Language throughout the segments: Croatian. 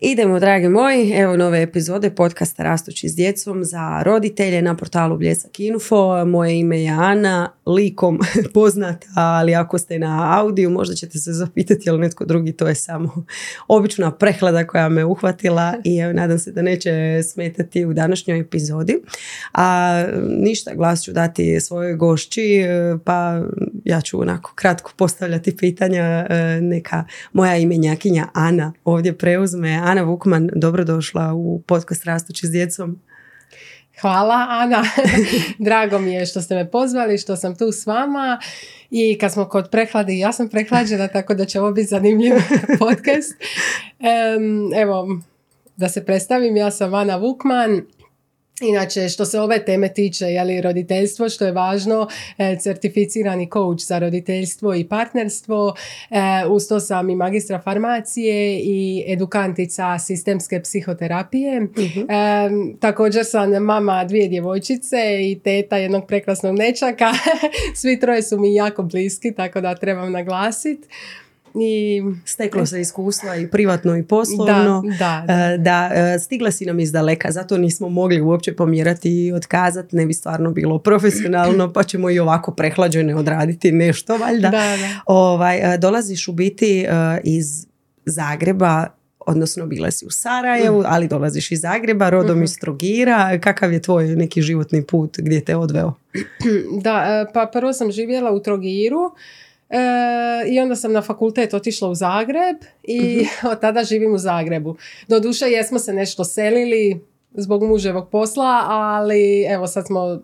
Idemo, dragi moji, evo nove epizode podcasta Rastući s djecom za roditelje na portalu Bljesak Info. Moje ime je Ana, likom poznata, ali ako ste na audiju možda ćete se zapitati ali netko drugi, to je samo obična prehlada koja me uhvatila i evo, nadam se da neće smetati u današnjoj epizodi. A ništa, glas ću dati svojoj gošći, pa ja ću onako kratko postavljati pitanja, neka moja imenjakinja Ana ovdje preuzme Ana Vukman, dobrodošla u podcast Rastući s djecom. Hvala Ana, drago mi je što ste me pozvali, što sam tu s vama i kad smo kod prehlade, ja sam prehlađena tako da će ovo biti zanimljiv podcast. evo, da se predstavim, ja sam Ana Vukman, Inače, što se ove teme tiče, je roditeljstvo, što je važno, e, certificirani coach za roditeljstvo i partnerstvo, e, uz to sam i magistra farmacije i edukantica sistemske psihoterapije. Mhm. E, također sam mama dvije djevojčice i teta jednog prekrasnog nečaka. Svi troje su mi jako bliski, tako da trebam naglasiti i steklo se iskustva i privatno i poslovno. Da, da, e, da. E, stigla si nam iz daleka, zato nismo mogli uopće pomjerati i otkazati, ne bi stvarno bilo profesionalno, pa ćemo i ovako prehlađene odraditi nešto, valjda. Da, Ovaj, e, dolaziš u biti iz Zagreba, odnosno bila si u Sarajevu, mm. ali dolaziš iz Zagreba, rodom iz mhm. Trogira. Kakav je tvoj neki životni put gdje te odveo? Da, pa prvo sam živjela u Trogiru, E, I onda sam na fakultet otišla u Zagreb i mhm. od tada živim u Zagrebu. Doduše jesmo se nešto selili zbog muževog posla, ali evo sad smo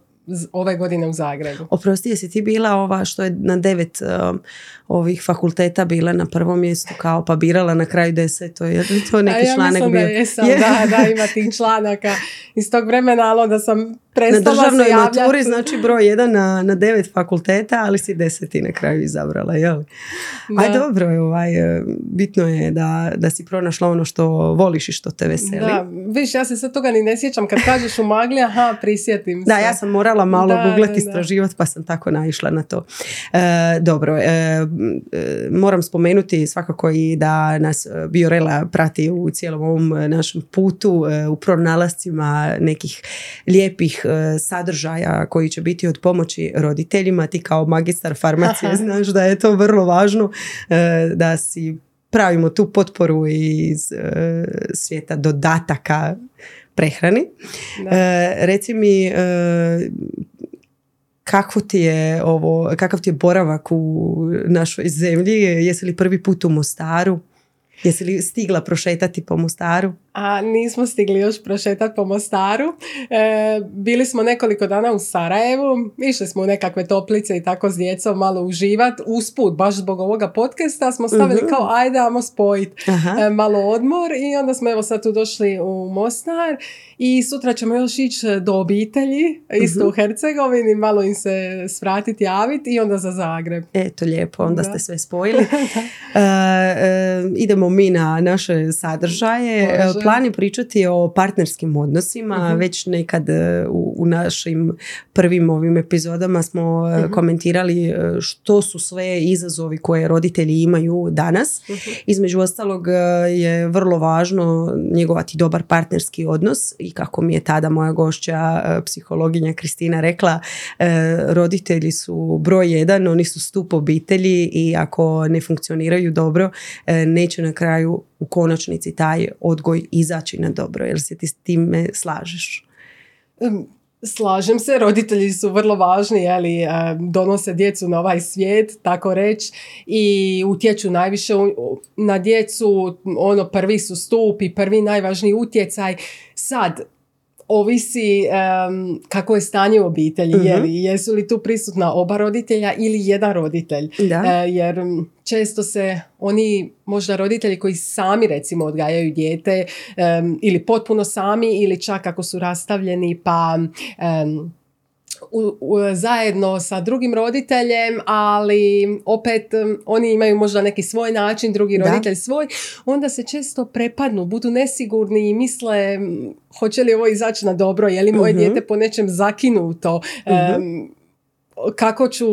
ove godine u Zagrebu. Oprosti, jesi ti bila ova što je na devet um, ovih fakulteta bila na prvom mjestu kao pa birala na kraju deset, to je to neki ja članak bio. Da, jesam, da, da, ima tih članaka iz tog vremena, ali onda sam Na državnoj maturi znači broj jedan na, na devet fakulteta, ali si deseti na kraju izabrala, jel? Aj dobro, ovaj, e, bitno je da, da si pronašla ono što voliš i što te veseli. Da, viš, ja se sad toga ni ne sjećam kad kažeš u magli, aha, prisjetim se. Da, ja sam morala malo googlati, istraživati, pa sam tako naišla na to. E, dobro, e, e, moram spomenuti svakako i da nas Biorela prati u cijelom ovom našem putu, u pronalascima nekih lijepih E, sadržaja koji će biti od pomoći roditeljima. Ti kao magistar farmacije znaš da je to vrlo važno e, da si pravimo tu potporu iz e, svijeta dodataka prehrani. Reci mi kako ti je ovo, kakav ti je boravak u našoj zemlji? Jesi li prvi put u Mostaru? Jesi li stigla prošetati po Mostaru? A nismo stigli još prošetati po Mostaru. E, bili smo nekoliko dana u Sarajevu, išli smo u nekakve toplice i tako s djecom malo uživat. Usput, baš zbog ovoga podcasta smo stavili uh kao ajde, ajmo spojiti e, malo odmor. I onda smo evo sad tu došli u Mostar. I sutra ćemo još ići do obitelji, isto u Hercegovini, malo im se svratiti, javiti i onda za Zagreb. Eto, lijepo, onda ste sve spojili. E, e, idemo mi na naše sadržaje plan je pričati o partnerskim odnosima. Mhm. Već nekad e, u, u, našim prvim ovim epizodama smo uh komentirali e, što su sve izazovi koje roditelji imaju danas. uh Između ostalog je vrlo važno njegovati dobar partnerski odnos i kako mi je tada moja gošća psihologinja Kristina rekla roditelji su broj jedan, oni su stup obitelji i ako ne funkcioniraju dobro neće na kraju u konačnici taj odgoj izaći na dobro. Jel se ti s time slažeš? Slažem se, roditelji su vrlo važni, ali donose djecu na ovaj svijet, tako reći, i utječu najviše na djecu, ono prvi su stup i prvi najvažniji utjecaj. Sad, ovisi kako je stanje u obitelji, uh jesu li tu prisutna oba roditelja ili jedan roditelj. Da. E, jer često se oni, možda roditelji koji sami recimo odgajaju dijete ili potpuno sami ili čak ako su rastavljeni pa u, zajedno sa drugim roditeljem, ali opet oni imaju možda neki svoj način, drugi roditelj svoj, onda se često prepadnu, budu nesigurni i misle hoće li ovo izaći na dobro, je li moje uh dijete po nečem zakinuto. uh kako ću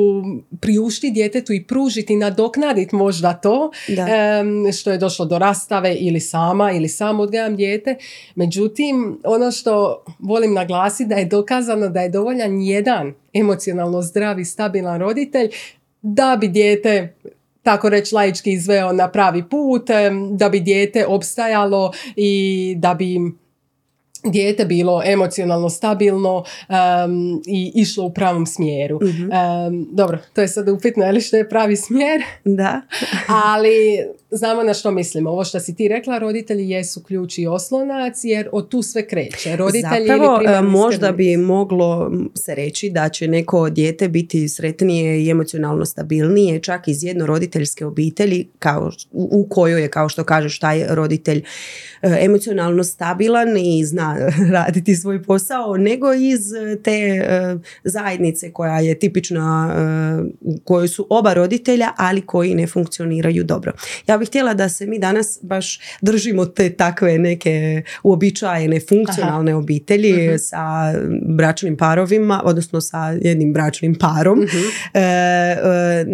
priuštiti djetetu i pružiti, nadoknaditi možda to što je došlo do rastave ili sama ili sam odgajam dijete. Međutim, ono što volim naglasiti da je dokazano da je dovoljan jedan emocionalno zdravi, stabilan roditelj da bi dijete tako reći laički izveo na pravi put, da bi dijete opstajalo i da bi dijete bilo emocionalno stabilno i išlo u pravom smjeru. mm dobro, to je sad upitno, je li što je pravi smjer? Da. Ali znamo na što mislimo. Ovo što si ti rekla, roditelji jesu ključ i oslonac, jer od tu sve kreće. Roditelji Zapravo, ili možda bi moglo se reći da će neko dijete biti sretnije i emocionalno stabilnije, čak iz jednoroditeljske obitelji, kao, u kojoj je, kao što kažeš, taj roditelj e, emocionalno stabilan i zna raditi svoj posao, nego iz te e, zajednice koja je tipična, e, u kojoj su oba roditelja, ali koji ne funkcioniraju dobro. Ja bih htjela da se mi danas baš držimo te takve neke uobičajene funkcionalne obitelji mhm. sa bračnim parovima, odnosno sa jednim bračnim parom. Mhm. E, e,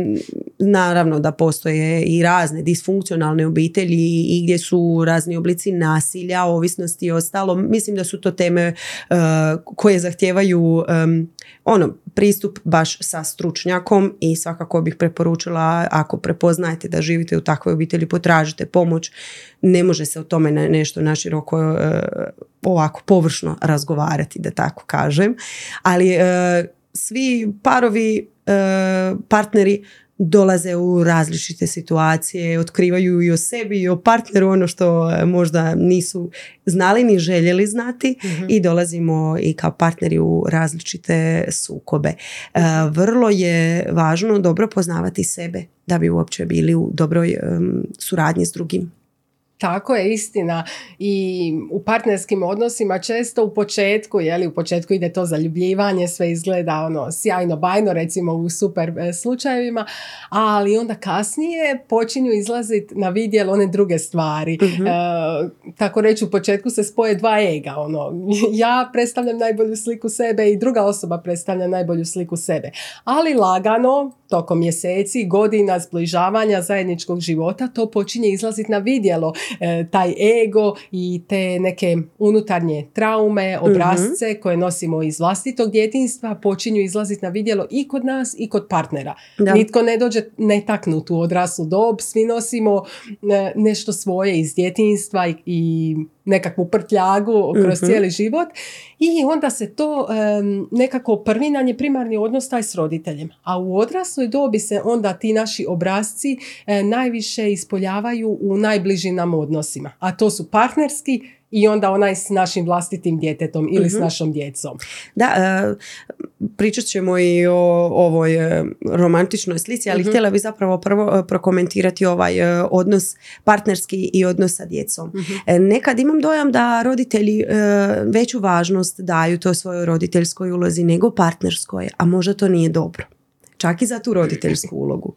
naravno da postoje i razne disfunkcionalne obitelji i gdje su razni oblici nasilja, ovisnosti i ostalo. Mislim da su to teme e, koje zahtijevaju ono pristup baš sa stručnjakom i svakako bih preporučila ako prepoznajete da živite u takvoj obitelji potražite pomoć. Ne može se o tome nešto naširoko uh, ovako površno razgovarati da tako kažem. Ali e, svi parovi partneri dolaze u različite situacije, otkrivaju i o sebi i o partneru ono što e, možda nisu znali ni željeli znati mhm. i dolazimo i kao partneri u različite sukobe. E, vrlo je važno dobro poznavati sebe da bi uopće bili u dobroj suradnji s drugim. Tako je istina i u partnerskim odnosima često u početku, li u početku ide to zaljubljivanje, sve izgleda ono sjajno bajno recimo u super e, slučajevima, ali onda kasnije počinju izlaziti na vidjelo one druge stvari. Mhm. E, tako reći u početku se spoje dva ega, ono ja predstavljam najbolju sliku sebe i druga osoba predstavlja najbolju sliku sebe. Ali lagano tokom mjeseci, godina zbližavanja zajedničkog života to počinje izlaziti na vidjelo E, taj ego i te neke unutarnje traume, obrazce mhm. koje nosimo iz vlastitog djetinstva počinju izlaziti na vidjelo i kod nas i kod partnera. Nitko ne dođe netaknut u odraslu dob, svi nosimo e, nešto svoje iz djetinstva i nekakvu prtljagu kroz mhm. cijeli život i onda se to nekako prvi nam je primarni odnos taj s roditeljem. A u odrasloj dobi se onda ti naši obrazci e, najviše ispoljavaju u najbližim nam odnosima. A to su partnerski i onda onaj s našim vlastitim djetetom ili s mhm. našom djecom. Da, e, pričat ćemo i o ovoj e, romantičnoj slici, ali uh htjela bih zapravo prvo e, prokomentirati ovaj odnos partnerski i odnos sa djecom. uh Nekad imam dojam da roditelji veću važnost daju toj svojoj roditeljskoj ulozi nego partnerskoj, a možda to nije dobro. Čak i za tu roditeljsku ulogu.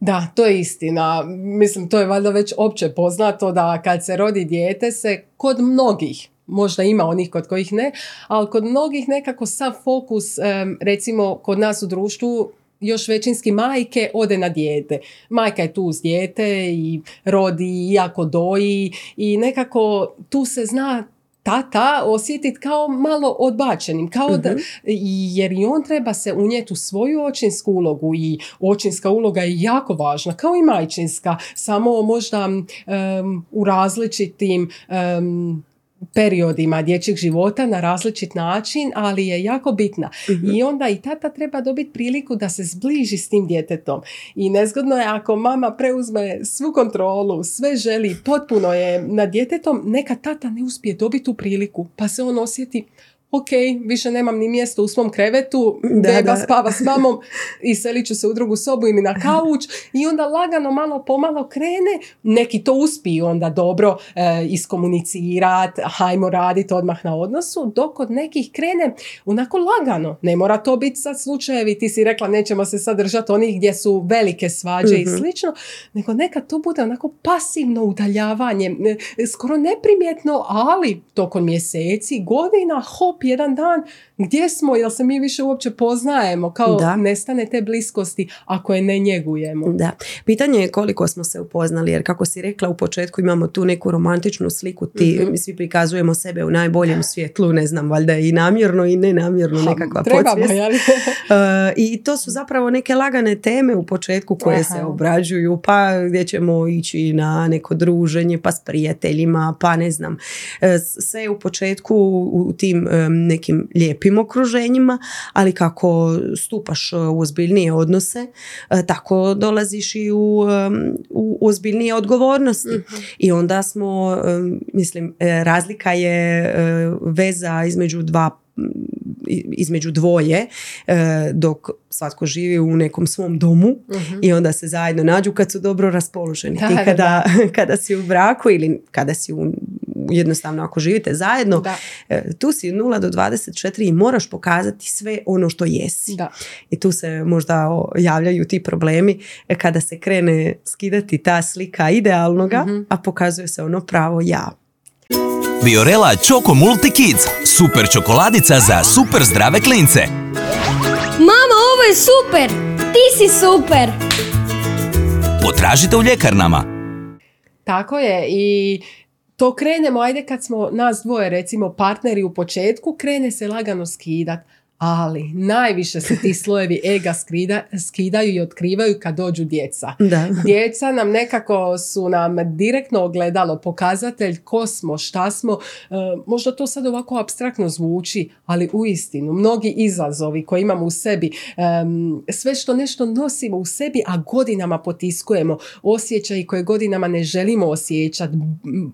Da, to je istina. Mislim, to je valjda već opće poznato da kad se rodi dijete se kod mnogih, možda ima onih kod kojih ne, ali kod mnogih nekako sav fokus, recimo kod nas u društvu, još većinski majke ode na dijete. Majka je tu uz dijete i rodi, jako doji i nekako tu se zna tata osjetiti kao malo odbačenim, kao da, mhm. jer i on treba se unijeti u svoju očinsku ulogu i očinska uloga je jako važna, kao i majčinska, samo možda u različitim periodima dječjeg života na različit način, ali je jako bitna. Mhm. I onda i tata treba dobiti priliku da se zbliži s tim djetetom. I nezgodno je ako mama preuzme svu kontrolu, sve želi, potpuno je nad djetetom, neka tata ne uspije dobiti tu priliku, pa se on osjeti ok, više nemam ni mjesto u svom krevetu, da, beba spava s mamom i selit ću se u drugu sobu ili na kauč i onda lagano malo pomalo krene, neki to uspiju onda dobro e, iskomunicirati, hajmo raditi odmah na odnosu, dok od nekih krene onako lagano, ne mora to biti sad slučajevi, ti si rekla nećemo se sad držati onih gdje su velike svađe i mhm. slično, nego neka to bude onako pasivno udaljavanje, skoro neprimjetno, ali tokom mjeseci, godina, hop, jedan dan gdje smo, jel se mi više uopće poznajemo, kao da. nestane te bliskosti ako je ne njegujemo. Da. Pitanje je koliko smo se upoznali, jer kako si rekla u početku imamo tu neku romantičnu sliku, ti, mm mi svi prikazujemo sebe u najboljem svjetlu, ne znam, valjda i namjerno i nenamjerno nekakva podsvijest. uh, I to su zapravo neke lagane teme u početku koje se obrađuju, pa gdje ćemo ići na neko druženje, pa s prijateljima, pa ne znam. Uh, sve u početku u tim um, nekim lijepim okruženjima, ali kako stupaš u ozbiljnije odnose, uh, tako dolaziš i u, um, u ozbiljnije odgovornosti. Mhm. I onda smo, mislim, e, razlika je e, veza između dva između dvoje e, dok svatko živi u nekom svom domu mhm. i onda se zajedno nađu kad su dobro raspoloženi. I kada, kada si u braku ili kada si u, jednostavno ako živite zajedno, e, tu si 0 do 24 i moraš pokazati sve ono što jesi. Da. I tu se možda javljaju ti problemi e, kada se krene skidati ta slika idealnoga, mhm. a pokazuje se ono pravo ja. Biorela Choco Multi Kids. Super čokoladica za super zdrave klince. Mama, ovo je super! Ti si super! Potražite u ljekarnama. Tako je i to krenemo, ajde kad smo nas dvoje recimo partneri u početku, krene se lagano skidat ali najviše se ti slojevi ega skida, skidaju i otkrivaju kad dođu djeca. Da. Djeca nam nekako su nam direktno ogledalo pokazatelj ko smo, šta smo. E, možda to sad ovako abstraktno zvuči, ali u istinu mnogi izazovi koje imamo u sebi, sve što nešto nosimo u sebi, a godinama potiskujemo, osjećaj koje godinama ne želimo osjećati,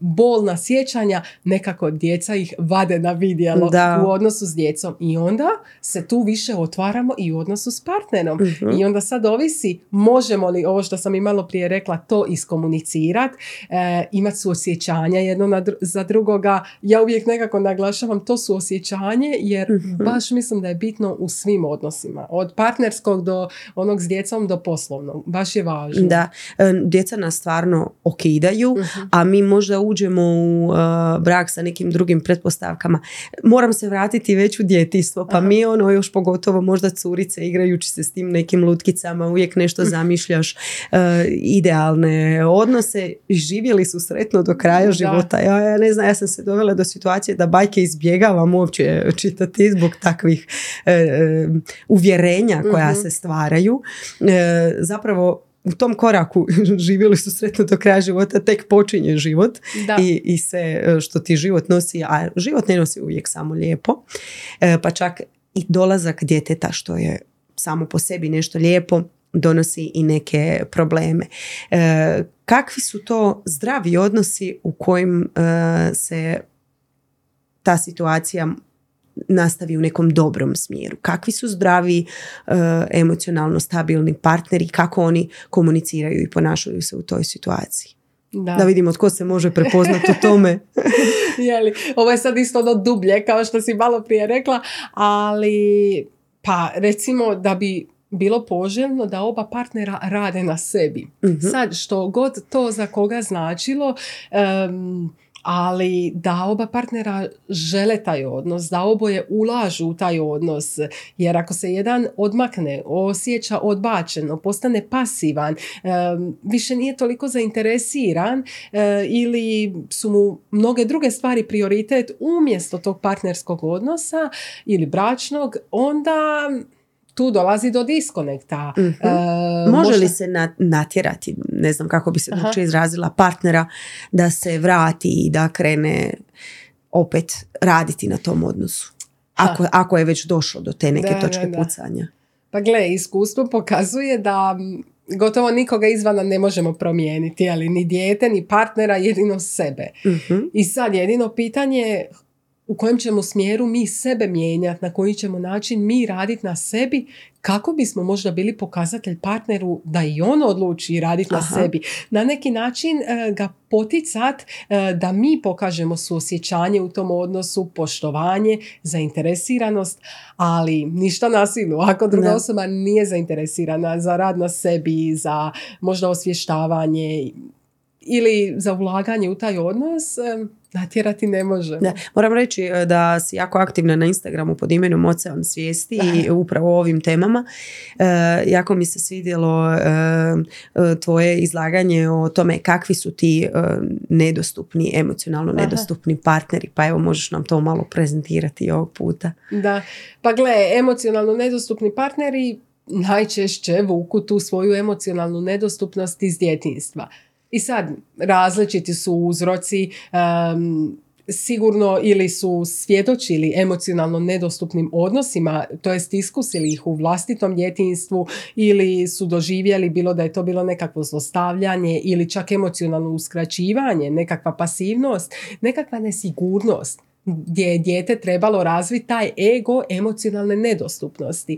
bolna sjećanja, nekako djeca ih vade na vidjelo u odnosu s djecom. I onda se tu više otvaramo i u odnosu s partnerom. Mhm. I onda sad ovisi možemo li ovo što sam i malo prije rekla to iskomunicirati, e, imati suosjećanja jedno na za drugoga. Ja uvijek nekako naglašavam to suosjećanje jer mhm. baš mislim da je bitno u svim odnosima. Od partnerskog do onog s djecom do poslovnog. Baš je važno. Da, e, djeca nas stvarno okidaju, mhm. a mi možda uđemo u uh, brak sa nekim drugim pretpostavkama. Moram se vratiti već u djetinstvo, pa mi ono još pogotovo možda curice igrajući se s tim nekim lutkicama uvijek nešto zamišljaš uh, idealne odnose. Živjeli su sretno do kraja života. Ja, ja ne znam ja sam se dovela do situacije da bajke izbjegavam uopće čitati zbog takvih uh, uvjerenja koja mhm. se stvaraju. Zapravo u tom koraku živjeli su sretno do kraja života, tek počinje život i, i sve što ti život nosi, a život ne nosi uvijek samo lijepo, pa čak i dolazak djeteta što je samo po sebi nešto lijepo donosi i neke probleme. E, kakvi su to zdravi odnosi u kojim e, se ta situacija nastavi u nekom dobrom smjeru. Kakvi su zdravi, e, emocionalno stabilni partneri, kako oni komuniciraju i ponašaju se u toj situaciji. Da. da vidimo tko se može prepoznati u tome. Jeli, ovo je sad isto ono dublje, kao što si malo prije rekla, ali pa recimo da bi bilo poželjno da oba partnera rade na sebi. Mhm. Sad, što god to za koga značilo, ali da oba partnera žele taj odnos, da oboje ulažu u taj odnos, jer ako se jedan odmakne, osjeća odbačeno, postane pasivan, više nije toliko zainteresiran eh, ili su mu mnoge druge stvari prioritet umjesto tog partnerskog odnosa ili bračnog, onda tu dolazi do diskonekta. mm Može li se natjerati, ne znam kako bi se uopće izrazila, partnera da se vrati i da krene opet raditi na tom odnosu? Ako, ako je već došlo do te neke točke pucanja. Pa gle, iskustvo pokazuje da gotovo nikoga izvana ne možemo promijeniti, ali ni dijete, ni partnera, jedino sebe. Mhm. I sad jedino pitanje u kojem ćemo smjeru mi sebe mijenjati, na koji ćemo način mi raditi na sebi, kako bismo možda bili pokazatelj partneru da i on odluči raditi na sebi. Na neki način e, ga poticat e, da mi pokažemo suosjećanje u tom odnosu, poštovanje, zainteresiranost, ali ništa na silu. Ako druga osoba nije zainteresirana za rad na sebi, za možda osvještavanje ili za ulaganje u taj odnos natjerati ne može. Da, moram reći e, da si jako aktivna na Instagramu pod imenom Ocean svijesti i upravo o ovim temama. E, jako mi se svidjelo e, tvoje izlaganje o tome kakvi su ti nedostupni, emocionalno nedostupni partneri. Pa evo možeš nam to malo prezentirati ovog puta. Da, pa gle, emocionalno nedostupni partneri najčešće vuku tu svoju emocionalnu nedostupnost iz djetinstva. I sad, različiti su uzroci, sigurno ili su svjedočili emocionalno nedostupnim odnosima, to jest iskusili ih u vlastitom djetinstvu ili su doživjeli bilo da je to bilo nekakvo zlostavljanje ili čak emocionalno uskraćivanje, nekakva pasivnost, nekakva nesigurnost gdje je dijete trebalo razviti taj ego emocionalne nedostupnosti.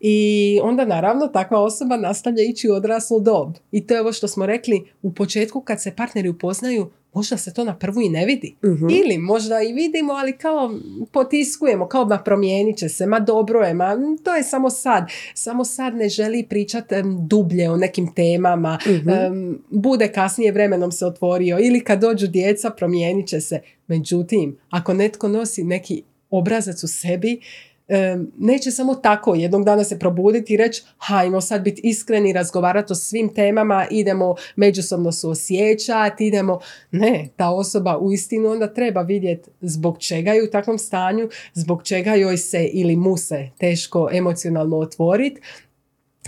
I onda naravno takva osoba nastavlja ići u odraslu dob. I to je ovo što smo rekli u početku kad se partneri upoznaju, možda se to na prvu i ne vidi. Mhm. Ili možda i vidimo, ali kao potiskujemo, kao ma promijenit će se, ma dobro je, ma to je samo sad. Samo sad ne želi pričati dublje o nekim temama, mhm. bude kasnije vremenom se otvorio ili kad dođu djeca promijenit će se. Međutim, ako netko nosi neki obrazac u sebi, neće samo tako jednog dana se probuditi i reći hajmo sad biti iskreni, razgovarati o svim temama, idemo međusobno suosjećati, idemo... Ne, ta osoba u istinu onda treba vidjeti zbog čega je u takvom stanju, zbog čega joj se ili mu se teško emocionalno otvoriti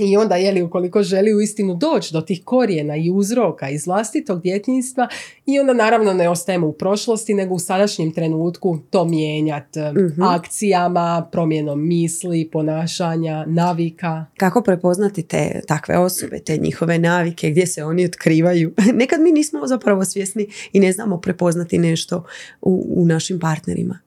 i onda, jeli, ukoliko želi u istinu doći do tih korijena i uzroka iz vlastitog djetinjstva i onda naravno ne ostajemo u prošlosti, nego u sadašnjem trenutku to mijenjati uh akcijama, promjenom misli, ponašanja, navika. Kako prepoznati te takve osobe, te njihove navike, gdje se oni otkrivaju? Nekad mi nismo zapravo svjesni i ne znamo prepoznati nešto u, u našim partnerima.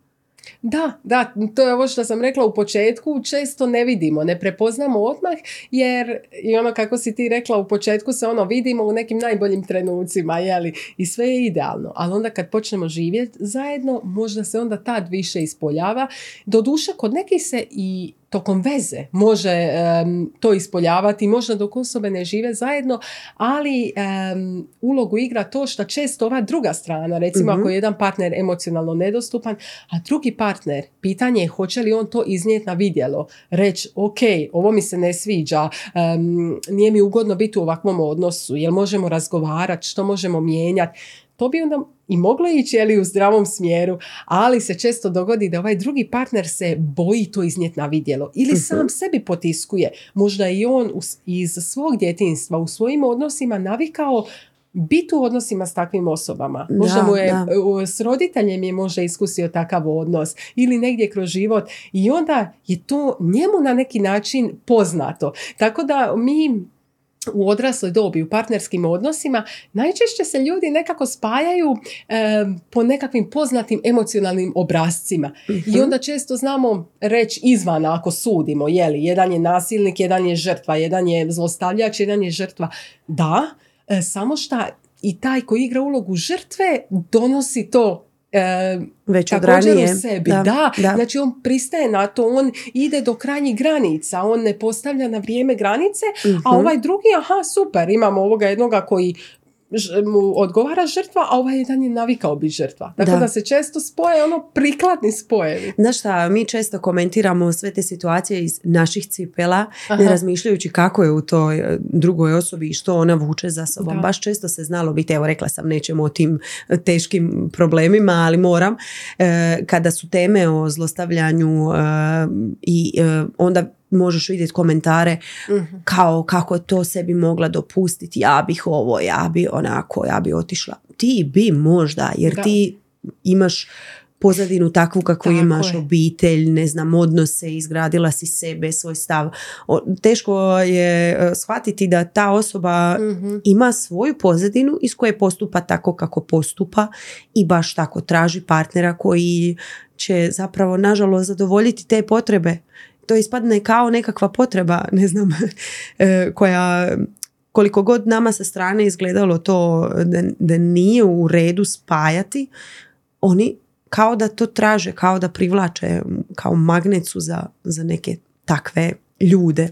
Da, da, to je ovo što sam rekla u početku, često ne vidimo, ne prepoznamo odmah jer i ono kako si ti rekla u početku se ono vidimo u nekim najboljim trenucima, jeli, i sve je idealno, ali onda kad počnemo živjeti zajedno, možda se onda tad više ispoljava. Doduše, kod nekih se i tokom veze može to ispoljavati, možda dok osobe ne žive zajedno, ali ulogu igra to što često ova druga strana, recimo mhm. ako je jedan partner emocionalno nedostupan, a drugi partner, pitanje je hoće li on to iznijeti na vidjelo, reći ok, ovo mi se ne sviđa, nije mi ugodno biti u ovakvom odnosu, jel možemo razgovarati, što možemo mijenjati, to bi onda i moglo ići jeli, u zdravom smjeru, ali se često dogodi da ovaj drugi partner se boji to iznijeti na vidjelo ili mhm. sam sebi potiskuje. Možda i on iz svog djetinstva u svojim odnosima navikao biti u odnosima s takvim osobama. Možda mu je, s roditeljem je možda iskusio takav odnos ili negdje kroz život i onda je to njemu na neki način poznato. Tako da mi u odrasloj dobi, u partnerskim odnosima, najčešće se ljudi nekako spajaju po nekakvim poznatim emocionalnim obrazcima. I mhm. onda često znamo reći izvana ako sudimo, jeli, jedan je nasilnik, jedan je žrtva, jedan je zlostavljač, jedan je žrtva. Da, e, samo što i taj koji igra ulogu žrtve donosi to e, već od ranije. u sebi. Da, da, znači on pristaje na to, on ide do krajnjih granica, on ne postavlja na vrijeme granice, a mhm. ovaj drugi, aha, super, imamo ovoga jednoga koji mu odgovara žrtva, a ovaj jedan je navikao biti žrtva. Tako da. se često spoje ono prikladni spojevi. Znaš šta, mi često komentiramo sve te situacije iz naših cipela, ne razmišljajući kako je u toj e, drugoj osobi i što ona vuče za sobom. Baš često se znalo biti, evo rekla sam, nećemo o tim e, teškim problemima, ali moram. E, kada su teme o zlostavljanju i onda možeš vidjeti komentare mhm. kao kako to sebi mogla dopustiti, ja bih ovo, ja bi onako, ja bi otišla. Ti bi možda, jer ti imaš pozadinu takvu kako imaš, obitelj, ne znam, odnose, izgradila si sebe, svoj stav. teško je e, shvatiti da ta osoba mhm. ima svoju pozadinu iz koje postupa tako kako postupa i baš tako traži partnera koji će zapravo nažalost zadovoljiti te potrebe to ispadne kao nekakva potreba, ne znam, e, koja koliko god nama sa strane izgledalo to da, da nije u redu spajati, oni kao da to traže, kao da privlače kao magnet za, za neke takve ljude.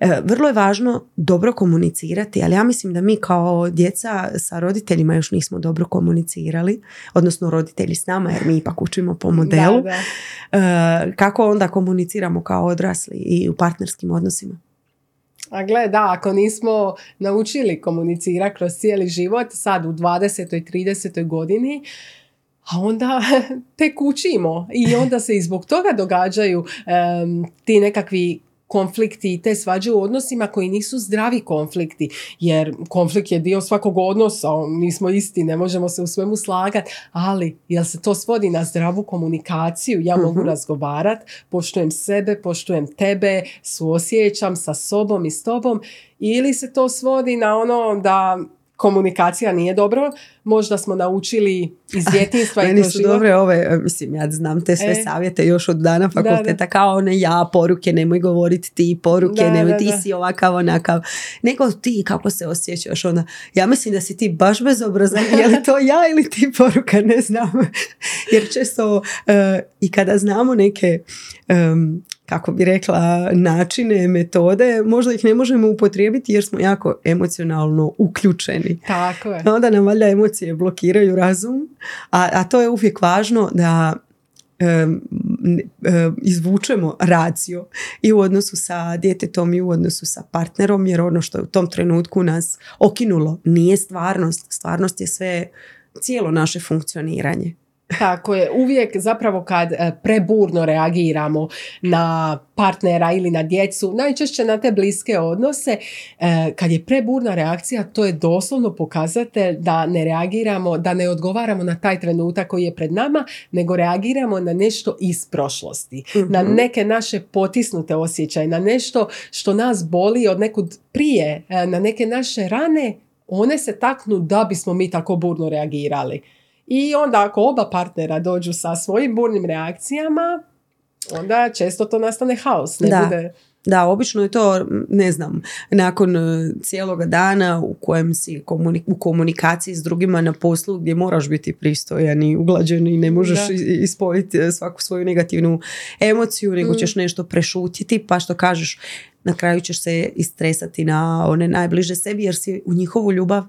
E, vrlo je važno dobro komunicirati, ali ja mislim da mi kao djeca sa roditeljima još nismo dobro komunicirali, odnosno roditelji s nama jer mi ipak učimo po modelu. E, kako onda komuniciramo kao odrasli i u partnerskim odnosima? A gle, da, ako nismo naučili komunicirati kroz cijeli život, sad u 20. i 30. godini, a onda tek učimo i onda se i zbog toga događaju ti nekakvi konflikti i te svađe u odnosima koji nisu zdravi konflikti, jer konflikt je dio svakog odnosa, nismo isti, ne možemo se u svemu slagati, ali jel se to svodi na zdravu komunikaciju, ja mogu uh razgovarati, poštujem sebe, poštujem tebe, suosjećam sa sobom i s tobom, ili se to svodi na ono da komunikacija nije dobro, možda smo naučili iz djetinstva i su dobre ove, e, mislim, ja znam te sve e. savjete još od dana fakulteta, kao one ja, poruke, nemoj govoriti ti, poruke, da, nemoj ti si ovakav, onakav. Nego ti, kako se osjećaš, onda, ja mislim da si ti baš bezobrazan, je li to ja ili ti poruka, ne znam. Jer često e, i kada znamo neke kako bi rekla, načine, metode, možda ih ne možemo upotrijebiti jer smo jako emocionalno uključeni. Tako je. Onda nam valjda emocije blokiraju razum, a, a to je uvijek važno da izvučemo racio i u odnosu sa djetetom i u odnosu sa partnerom jer ono što je u tom trenutku nas okinulo nije stvarnost. Stvarnost je sve cijelo naše funkcioniranje. Tako je, uvijek zapravo kad e, preburno reagiramo na partnera ili na djecu, najčešće na te bliske odnose, e, kad je preburna reakcija, to je doslovno pokazatelj da ne reagiramo, da ne odgovaramo na taj trenutak koji je pred nama, nego reagiramo na nešto iz prošlosti, na mhm. neke naše potisnute osjećaje, na nešto što nas boli od nekud prije, e, na neke naše rane, one se taknu da bismo mi tako burno reagirali. I onda ako oba partnera dođu sa svojim burnim reakcijama, onda često to nastane haos. Ne da. Bude... Da, obično je to, ne znam, nakon e, cijeloga dana u kojem si u komunikaciji s drugima na poslu gdje moraš biti pristojan i uglađen i ne možeš ispojiti e, svaku svoju negativnu emociju, nego mm. ćeš nešto prešutiti pa što kažeš na kraju ćeš se istresati na one najbliže sebi jer si u njihovu ljubav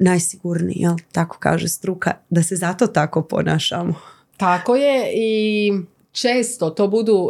najsigurniji, jel? Tako kaže struka, da se zato tako ponašamo. Tako je i često to budu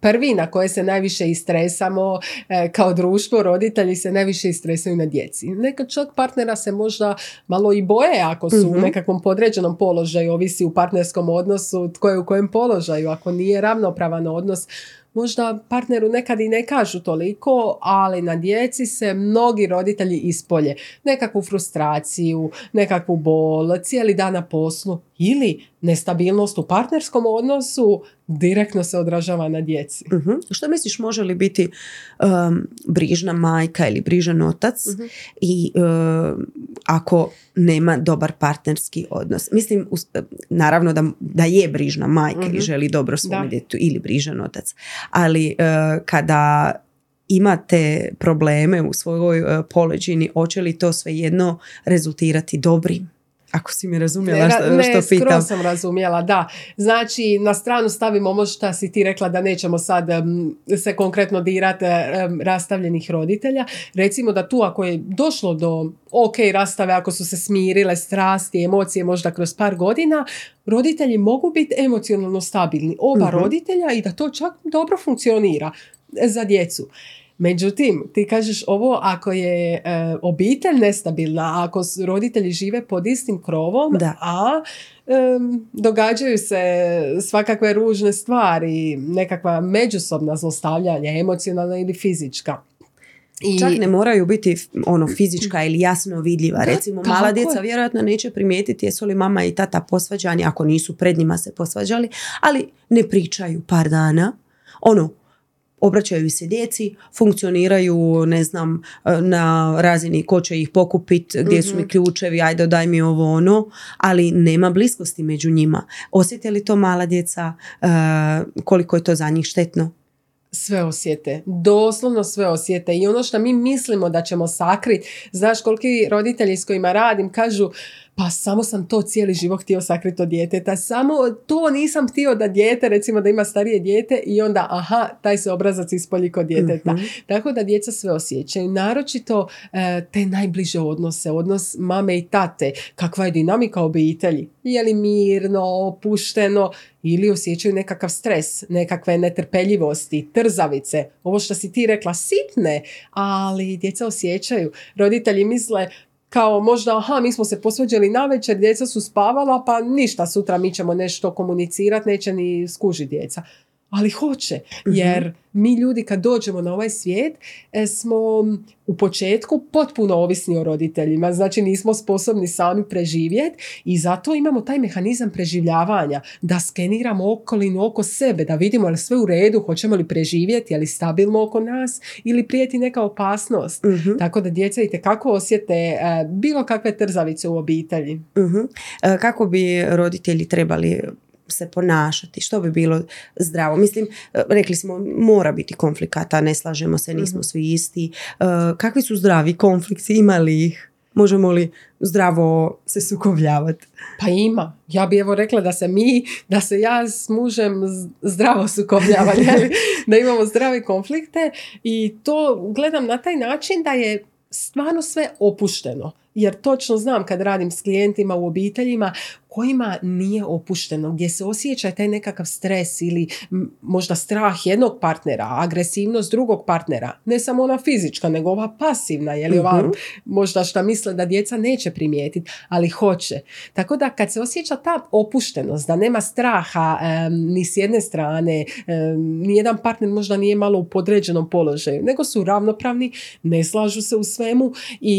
prvi na koje se najviše istresamo e, kao društvo, roditelji se najviše istresaju na djeci. Neka čak partnera se možda malo i boje ako su u mhm. nekakvom podređenom položaju, ovisi u partnerskom odnosu tko je u kojem položaju, ako nije ravnopravan odnos, možda partneru nekad i ne kažu toliko, ali na djeci se mnogi roditelji ispolje. Nekakvu frustraciju, nekakvu bol, cijeli dan na poslu ili nestabilnost u partnerskom odnosu direktno se odražava na djeci. uh Što misliš, može li biti um, brižna majka ili brižan otac uh i um, ako nema dobar partnerski odnos? Mislim, naravno da, da je brižna majka i mhm. želi dobro svom djetu ili brižan otac, ali uh, kada imate probleme u svojoj uh, poleđini, hoće li to svejedno rezultirati dobrim? Ako si mi razumjela što, ne, što pitam. Ne, sam razumjela, da. Znači, na stranu stavimo ovo što si ti rekla da nećemo sad se konkretno dirati rastavljenih roditelja. Recimo da tu ako je došlo do ok rastave, ako su se smirile strasti, emocije možda kroz par godina, roditelji mogu biti emocionalno stabilni. Oba mhm. roditelja i da to čak dobro funkcionira za djecu. Međutim, ti kažeš ovo ako je e, obitelj nestabilna, ako roditelji žive pod istim krovom, da. a događaju se svakakve ružne stvari, nekakva međusobna zlostavljanja, emocionalna ili fizička. I... Čak ne moraju biti ono fizička ili jasno vidljiva. Recimo, mala djeca vjerojatno neće primijetiti jesu li mama i tata posvađani, ako nisu pred njima se posvađali, ali ne pričaju par dana. Ono, obraćaju se djeci, funkcioniraju, ne znam, na razini ko će ih pokupiti, gdje su mi mhm. ključevi, ajde daj mi ovo ono, ali nema bliskosti među njima. Osjete li to mala djeca, e, koliko je to za njih štetno? sve osjete, doslovno sve osjete i ono što mi mislimo da ćemo sakriti, znaš koliki roditelji s kojima radim kažu pa samo sam to cijeli život htio sakriti od djeteta, samo to nisam htio da dijete, recimo da ima starije dijete i onda aha, taj se obrazac ispolji kod djeteta. Mhm. Tako da djeca sve osjećaju. Naročito e, te najbliže odnose, odnos mame i tate, kakva je dinamika obitelji. Je li mirno, opušteno ili osjećaju nekakav stres, nekakve netrpeljivosti, trzavice. Ovo što si ti rekla, sitne, ali djeca osjećaju. Roditelji misle, kao možda, aha, mi smo se posvađali na večer, djeca su spavala, pa ništa, sutra mi ćemo nešto komunicirati, neće ni skuži djeca. Ali hoće, jer mi ljudi kad dođemo na ovaj svijet e, smo u početku potpuno ovisni o roditeljima, znači nismo sposobni sami preživjeti i zato imamo taj mehanizam preživljavanja, da skeniramo okolinu oko sebe, da vidimo je li sve u redu, hoćemo li preživjeti, je li stabilno oko nas ili prijeti neka opasnost. Mhm. Tako da djeca i kako osjete e, bilo kakve trzavice u obitelji. Mhm. E, Kako bi roditelji trebali se ponašati, što bi bilo zdravo. Mislim, e, rekli smo, mora biti konflikata, ne slažemo se, nismo svi isti. E, Kakvi su zdravi konflikti, ima li ih? Možemo li zdravo se sukobljavati? Pa ima. Ja bi evo rekla da se mi, da se ja s mužem zdravo sukobljavali, ali da imamo zdrave konflikte i to gledam na taj način da je stvarno sve opušteno. Jer točno znam kad radim s klijentima u obiteljima kojima nije opušteno, gdje se osjeća taj nekakav stres ili možda strah jednog partnera, agresivnost drugog partnera, ne samo ona fizička, nego ova pasivna, je li ova Mhm. možda šta misle da djeca neće primijetiti, ali hoće. Tako da kad se osjeća ta opuštenost, da nema straha em, ni s jedne strane, um, nijedan partner možda nije malo u podređenom položaju, nego su ravnopravni, ne slažu se u svemu i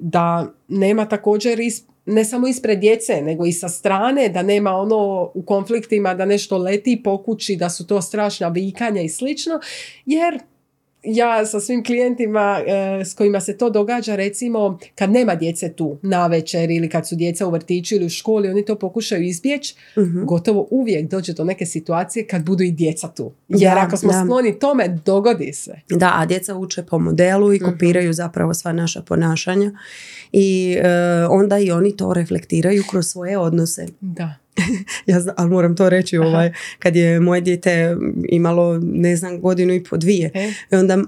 da nema također is- ne samo ispred djece, nego i sa strane, da nema ono u konfliktima da nešto leti po kući, da su to strašna vikanja i slično, jer ja sa svim klijentima e, s kojima se to događa recimo kad nema djece tu na večer ili kad su djeca u vrtiću ili u školi oni to pokušaju izbjeći Mhm. gotovo uvijek dođe do neke situacije kad budu i djeca tu jer Da, ako smo da. skloni tome dogodi se Da, a djeca uče po modelu i Mhm. kopiraju zapravo sva naša ponašanja i e, onda i oni to reflektiraju kroz svoje odnose. da Ja znam, ali moram to reći, ovaj, kad je moje dijete imalo, ne znam, godinu i po dvije, E. i onda em,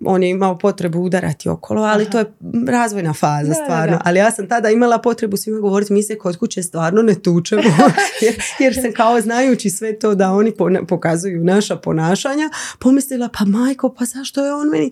on je imao potrebu udarati okolo, ali Aha. to je razvojna faza Da, da, stvarno. da. Ali ja sam tada imala potrebu svima govoriti, mi se kod kuće stvarno ne tučemo, jer, jer sam kao znajući sve to da oni pona- pokazuju naša ponašanja, pomislila, pa majko, pa zašto je on meni,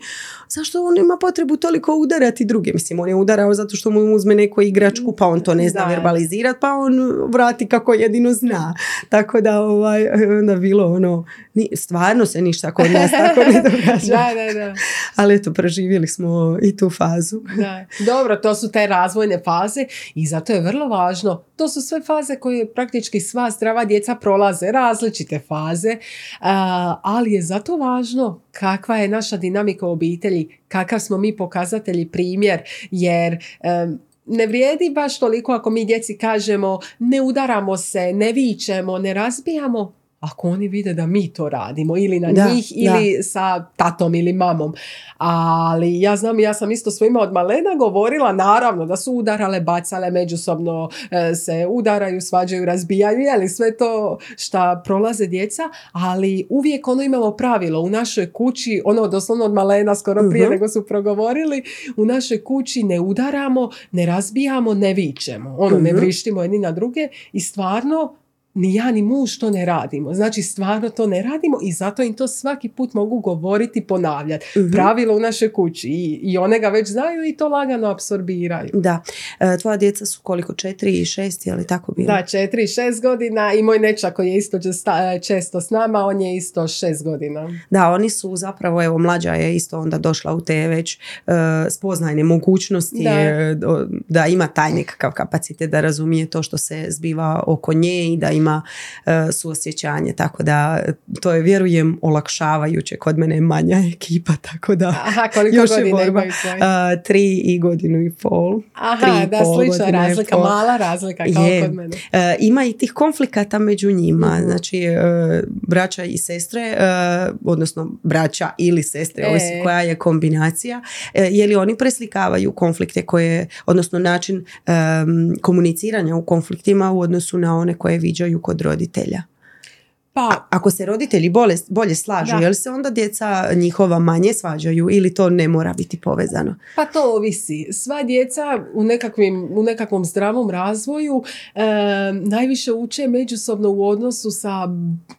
zašto on ima potrebu toliko udarati druge? Mislim, on je udarao zato što mu uzme neko igračku, pa on to ne zna Da. verbalizirati, pa on vrati kako jedino zna. Tako da, ovaj, onda bilo ono, ni, stvarno se ništa kod nas tako ne događa. da, da, da. Ali eto, preživjeli smo i tu fazu. Da. Dobro, to su te razvojne faze i zato je vrlo važno. To su sve faze koje praktički sva zdrava djeca prolaze, različite faze, ali je zato važno kakva je naša dinamika u obitelji, kakav smo mi pokazatelji primjer, jer ne vrijedi baš toliko ako mi djeci kažemo ne udaramo se, ne vičemo, ne razbijamo, ako oni vide da mi to radimo ili na Da, njih ili sa tatom ili mamom. Ali ja znam, ja sam isto svojima od malena govorila, naravno da su udarale, bacale, međusobno e, se udaraju, svađaju, razbijaju, jeli sve to šta prolaze djeca, ali uvijek ono imamo pravilo u našoj kući, ono doslovno od malena skoro prije Mhm. nego su progovorili, u našoj kući ne udaramo, ne razbijamo, ne vičemo, ono ne Mhm. vrištimo jedni na druge i stvarno ni ja ni muž to ne radimo. Znači stvarno to ne radimo i zato im to svaki put mogu govoriti i ponavljati. Mhm. Pravilo u našoj kući i, i one ga već znaju i to lagano apsorbiraju. Da. E, tvoja djeca su koliko? Četiri i šest, je li tako bilo? Da, četiri i šest godina i moj nečak koji je isto česta- često s nama, on je isto šest godina. Da, oni su zapravo, evo, mlađa je isto onda došla u te već e, spoznajne mogućnosti Da. e, da ima taj nekakav kapacitet da razumije to što se zbiva oko nje i da ima nema uh, suosjećanje, tako da to je, vjerujem, olakšavajuće. Kod mene je manja ekipa, tako da Aha, koliko još je borba. tvoji? Uh, tri i godinu i pol. Tri Aha, i da, pol slična razlika, pol. mala razlika kao Je. kod mene. E, ima i tih konflikata među njima, Mhm. znači e, braća i sestre, e, odnosno braća ili sestre, E. ovisi koja je kombinacija, e, je li oni preslikavaju konflikte koje, odnosno način em, komuniciranja u konfliktima u odnosu na one koje viđaju kod roditelja. Pa, Ako se roditelji bolje, bolje slažu, Da. je li se onda djeca njihova manje svađaju ili to ne mora biti povezano? Pa to ovisi. Sva djeca u, nekakvim, u nekakvom zdravom razvoju e, najviše uče međusobno u odnosu sa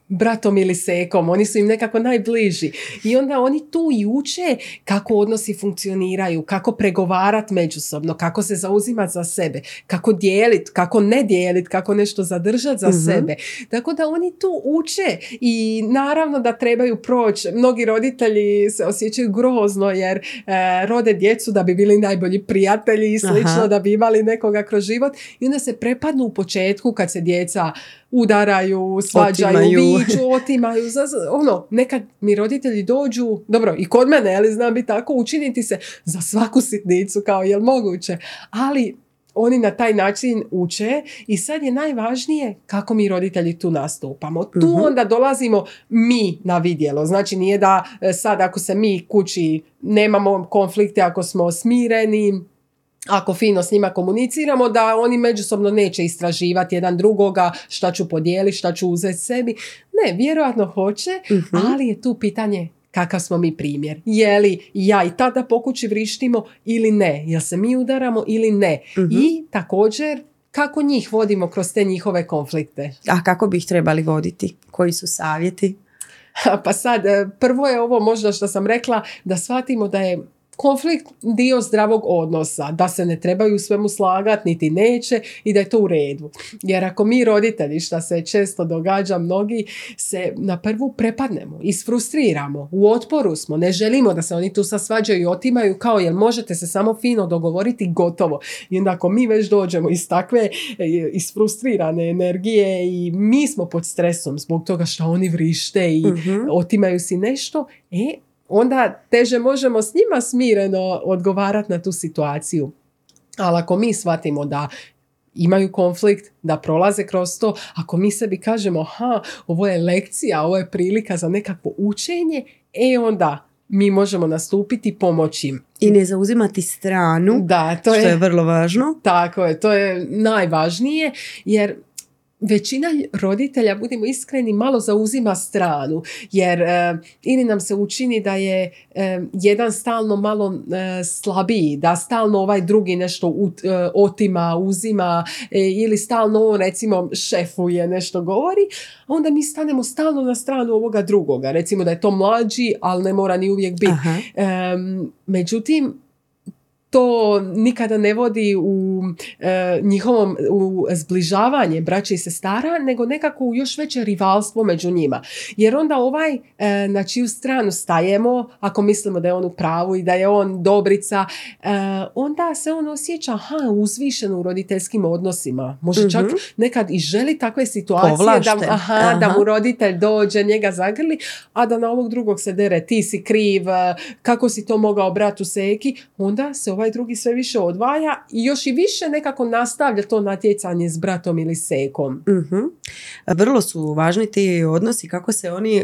bratom ili sekom. Oni su im nekako najbliži. I onda oni tu i uče kako odnosi funkcioniraju, kako pregovarati međusobno, kako se zauzimati za sebe, kako dijeliti, kako ne dijeliti, kako nešto zadržati za Mhm. sebe. Tako da oni tu uče i naravno da trebaju proći. Mnogi roditelji se osjećaju grozno jer e, rode djecu da bi bili najbolji prijatelji i slično, Aha. da bi imali nekoga kroz život i onda se prepadnu u početku kad se djeca udaraju, svađaju, Otimaju. viču, otimaju. Ono, nekad mi roditelji dođu, dobro, i kod mene, ali znam bi tako učiniti se za svaku sitnicu, kao jel moguće. Ali oni na taj način uče i sad je najvažnije kako mi roditelji tu nastupamo. Tu Mhm. onda dolazimo mi na vidjelo. Znači nije da e, sad ako se mi kući nemamo konflikte, ako smo smireni, ako fino s njima komuniciramo, da oni međusobno neće istraživati jedan drugoga, šta ću podijeliti, šta ću uzeti sebi. Ne, vjerojatno hoće, Mhm. ali je tu pitanje kakav smo mi primjer. Je li ja i tada po kući vrištimo ili ne? Jel se mi udaramo ili ne? Mhm. I također kako njih vodimo kroz te njihove konflikte. A kako bi ih trebali voditi? Koji su savjeti? Pa sad, e, prvo je ovo možda što sam rekla, da shvatimo da je konflikt dio zdravog odnosa, da se ne trebaju u svemu slagati, niti neće i da je to u redu. Jer ako mi roditelji, što se često događa, mnogi se na prvu prepadnemo, isfrustriramo, u otporu smo, ne želimo da se oni tu sasvađaju i otimaju kao jer možete se samo fino dogovoriti gotovo. I onda ako mi već dođemo iz takve e, isfrustrirane energije i mi smo pod stresom zbog toga što oni vrište i Mhm. otimaju si nešto, e, onda teže možemo s njima smireno odgovarati na tu situaciju. Ali ako mi shvatimo da imaju konflikt, da prolaze kroz to, ako mi sebi kažemo, aha, ovo je lekcija, ovo je prilika za nekakvo učenje, e onda mi možemo nastupiti i pomoći im. I ne zauzimati stranu, Da, to što je, je vrlo važno. tako je, to je najvažnije, jer većina roditelja, budimo iskreni, malo zauzima stranu, jer e, ili nam se učini da je e, jedan stalno malo e, slabiji, da stalno ovaj drugi nešto ut- e, otima, uzima e, ili stalno on recimo šefuje, nešto govori, onda mi stanemo stalno na stranu ovoga drugoga. Recimo da je to mlađi, ali ne mora ni uvijek biti. Međutim, to nikada ne vodi u e, njihovom u zbližavanje braće i sestara, nego nekako u još veće rivalstvo među njima. Jer onda ovaj e, na čiju stranu stajemo, ako mislimo da je on u pravu i da je on dobrica, e, onda se on osjeća aha, uzvišen u roditeljskim odnosima. Može čak Mhm. nekad i želi takve situacije da, Povlašten. aha, da Aha. mu roditelj dođe, njega zagrli, a da na ovog drugog se dere, ti si kriv, e, kako si to mogao bratu Seki, onda se ovaj drugi sve više odvaja i još i više nekako nastavlja to natjecanje s bratom ili Sekom. Mhm. Vrlo su važni ti odnosi kako se oni e,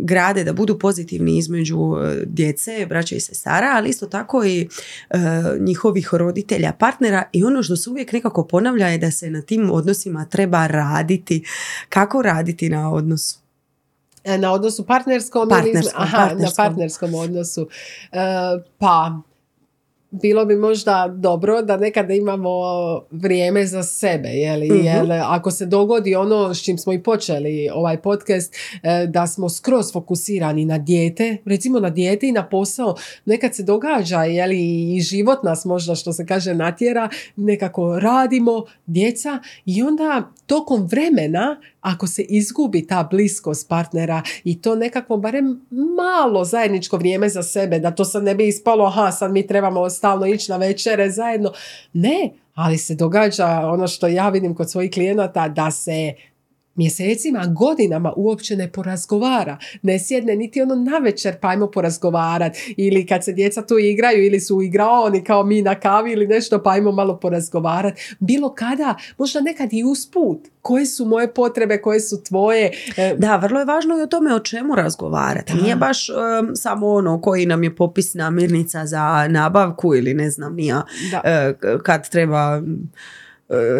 grade da budu pozitivni između e, djece, braća i sestara, ali isto tako i e, njihovih roditelja, partnera i ono što se uvijek nekako ponavlja je da se na tim odnosima treba raditi. Kako raditi na odnosu? Na odnosu partnerskom, ili... Partnerskom, Aha, partnerskom. na partnerskom odnosu. Pa, bilo bi možda dobro da nekada imamo vrijeme za sebe, jeli? Mhm. Jer ako se dogodi ono s čim smo i počeli ovaj podcast, e, da smo skroz fokusirani na dijete, recimo na dijete i na posao, nekad se događa, jeli, i život nas možda, što se kaže, natjera, nekako radimo, djeca, i onda tokom vremena, ako se izgubi ta bliskost partnera i to nekako barem malo zajedničko vrijeme za sebe, da to sad ne bi ispalo, aha, sad mi trebamo stalno ići na večere zajedno. Ne, ali se događa ono što ja vidim kod svojih klijenata, da se mjesecima, godinama uopće ne porazgovara. Ne sjedne niti ono na večer pa ajmo porazgovarat. Ili kad se djeca tu igraju ili su igraoni kao mi na kavi ili nešto pa ajmo malo porazgovarat. Bilo kada, možda nekad i usput. Koje su moje potrebe, koje su tvoje. E, Da, vrlo je važno i o tome o čemu razgovarati. Nije baš samo ono koji nam je popis namirnica za nabavku ili ne znam nija Da. e, kad treba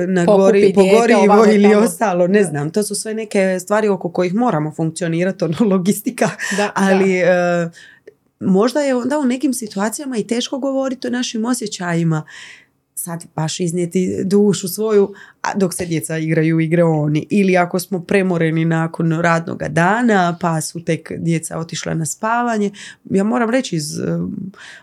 na gori, pogorivo ili tamo. ostalo, ne znam. To su sve neke stvari oko kojih moramo funkcionirati, ono logistika, Da, ali e, možda je onda u nekim situacijama i teško govoriti o našim osjećajima sad baš iznijeti dušu svoju dok se djeca igraju igre oni. Ili ako smo premoreni nakon radnog dana pa su tek djeca otišla na spavanje. Ja moram reći iz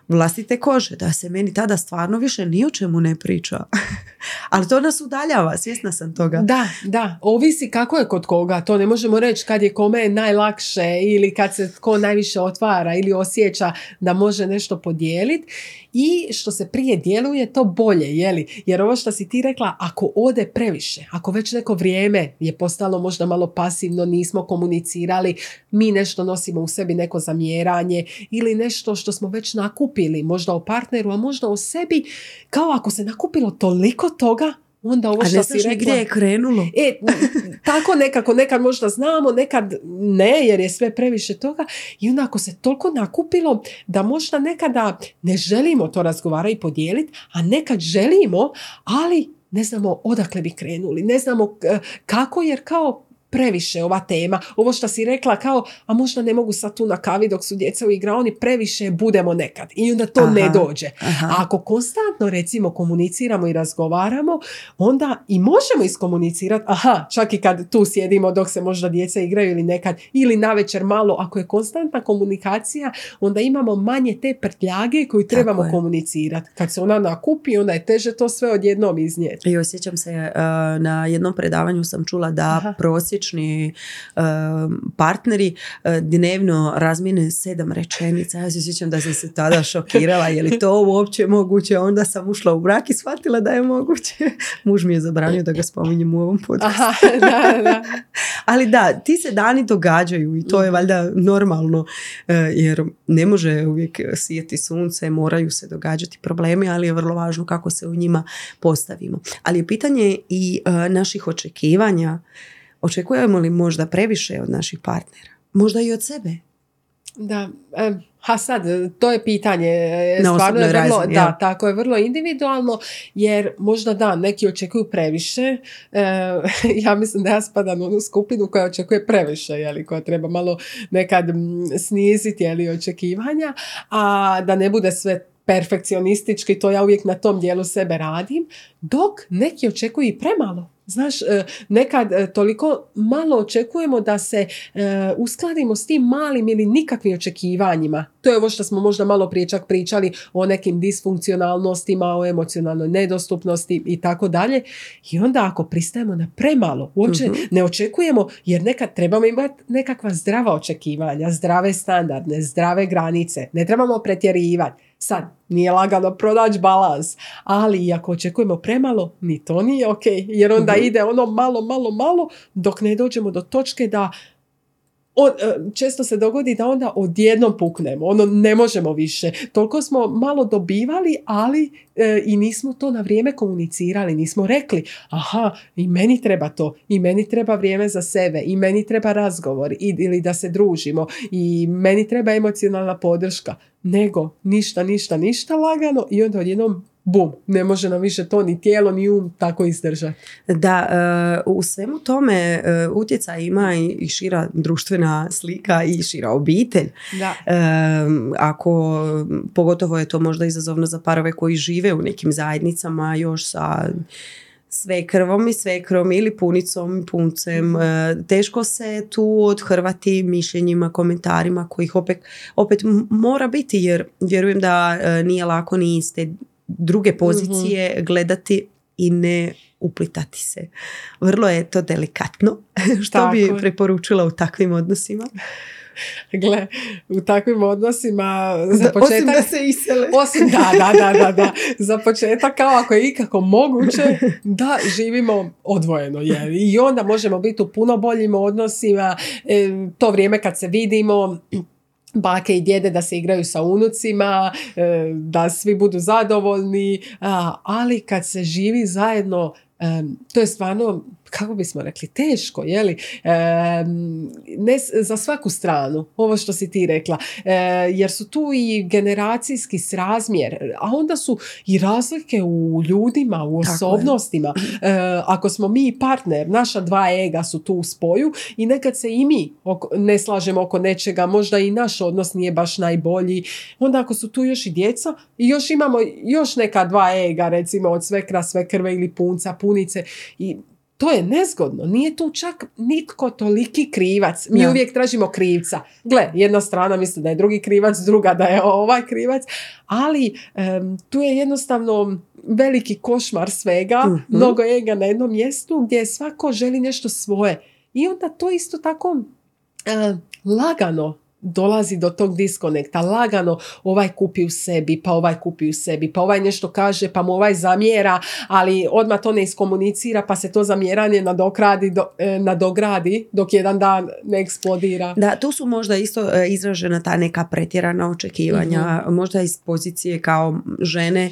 vlastite kože da se meni tada stvarno više ni o čemu ne priča. Ali to nas udaljava svjesna sam toga. Da, da, ovisi kako je kod koga, to ne možemo reći kad je kome najlakše ili kad se tko najviše otvara ili osjeća da može nešto podijeliti i što se prije djeluje to bolje, jeli? Jer ovo što si ti rekla, ako ode previše, ako već neko vrijeme je postalo možda malo pasivno, nismo komunicirali, mi nešto nosimo u sebi neko zamjeranje ili nešto što smo već nakupili, možda o partneru, a možda o sebi, kao ako se nakupilo toliko toga, onda ovo što si rekla... gdje je krenulo E, tako nekako, nekad možda znamo, nekad ne, jer je sve previše toga. I onda ako se toliko nakupilo da možda nekada ne želimo to razgovarati i podijeliti, a nekad želimo, ali ne znamo odakle bi krenuli, ne znamo eh, kako, jer kao previše ova tema. Ovo što si rekla kao, a možda ne mogu sad tu na kavi dok su djeca u igraoni, previše budemo nekad. I onda to ne Aha, dođe. aha. A ako konstantno recimo komuniciramo i razgovaramo, onda i možemo iskomunicirati, aha, čak i kad tu sjedimo dok se možda djeca igraju ili nekad, ili navečer malo, ako je konstantna komunikacija, onda imamo manje te prtljage koju trebamo komunicirati. Kad se ona nakupi, onda je teže to sve odjednom iznijeti. I osjećam se, e, na jednom predavanju sam čula da Aha. Prosječni e, partneri e, dnevno razmine sedam rečenica. Ja se sjećam da sam se tada šokirala, je li to uopće moguće? Onda sam ušla u brak i shvatila da je moguće. Muž mi je zabranio da ga spominjem u ovom podcastu. Aha, da, da. Ali da, ti se dani događaju i to je valjda normalno e, jer ne može uvijek sijeti sunce, moraju se događati problemi, ali je vrlo važno kako se u njima postavimo. Ali je pitanje i naših očekivanja. Očekujemo li možda previše od naših partnera? Možda i od sebe. Da, e, ha sad, to je pitanje, e, Na stvarno je vrlo, da, tako je vrlo individualno, jer možda da, neki očekuju previše, e, ja mislim da ja spadam u onu skupinu koja očekuje previše, jeli, koja treba malo nekad sniziti, jeli, očekivanja, a da ne bude sve perfekcionistički, to ja uvijek na tom dijelu sebe radim, dok neki očekuju i premalo. Znaš, e, nekad e, toliko malo očekujemo da se e, uskladimo s tim malim ili nikakvim očekivanjima. To je ovo što smo možda malo prije čak pričali o nekim disfunkcionalnostima, o emocionalnoj nedostupnosti i tako dalje. I onda ako pristajemo na premalo, uopće Mhm. ne očekujemo, jer nekad trebamo imati nekakva zdrava očekivanja, zdrave standardne, zdrave granice. Ne trebamo pretjerivati. Sad, nije lagano pronaći balans, ali i ako očekujemo premalo, ni to nije ok, jer onda Mhm. ide ono malo, malo, malo, dok ne dođemo do točke da on, e, često se dogodi da onda odjednom puknemo, ono ne možemo više. Toliko smo malo dobivali, ali e, i nismo to na vrijeme komunicirali, nismo rekli, aha, i meni treba to, i meni treba vrijeme za sebe, i meni treba razgovor, i, ili da se družimo, i meni treba emocionalna podrška. Nego, ništa, ništa, ništa lagano i onda odjednom bum, ne može nam više to ni tijelo ni um tako izdržati. Da, e, u svemu tome e, utjecaj ima i, šira društvena slika i šira obitelj. Da. E, ako, pogotovo je to možda izazovno za parove koji žive u nekim zajednicama još sa sve krvom i svekrom ili punicom i puncem. Teško se tu odhrvati mišljenjima, komentarima kojih opet, opet mora biti jer vjerujem da nije lako ni iz te druge pozicije gledati i ne uplitati se. Vrlo je to delikatno. Što bi Tako je. preporučila u takvim odnosima? Gle, u takvim odnosima za početak... Osim da se isele. Osim, da, da, da, da, da. Za početak, kao ako je ikako moguće, da živimo odvojeno. Jer I onda možemo biti u puno boljim odnosima. E, to vrijeme kad se vidimo, bake i djede da se igraju sa unucima, e, da svi budu zadovoljni, ali kad se živi zajedno, to je stvarno kako bismo rekli, teško, jeli, e, ne, za svaku stranu, ovo što si ti rekla, e, jer su tu i generacijski srazmjer, a onda su i razlike u ljudima, u osobnostima. E, ako smo mi partner, naša dva ega su tu u spoju i nekad se i mi ne slažemo oko nečega, možda i naš odnos nije baš najbolji, onda ako su tu još i djeca i još imamo još neka dva ega, recimo od svekra, svekrve ili punca, punice i to je nezgodno. Nije tu čak nitko toliki krivac. Mi uvijek tražimo krivca. Gle, jedna strana misli da je drugi krivac, druga da je ovaj krivac, ali tu je jednostavno veliki košmar svega, mm mnogo ega na jednom mjestu gdje svako želi nešto svoje. I onda to isto tako lagano dolazi do tog diskonekta, lagano ovaj kupi u sebi, pa ovaj kupi u sebi, pa ovaj nešto kaže, pa mu ovaj zamjera, ali odmah to ne iskomunicira, pa se to zamjeranje nadogradi, do, e, nadogradi dok jedan dan ne eksplodira. Da, tu su možda isto e, izražena ta neka pretjerana očekivanja, mhm. možda iz pozicije kao žene e,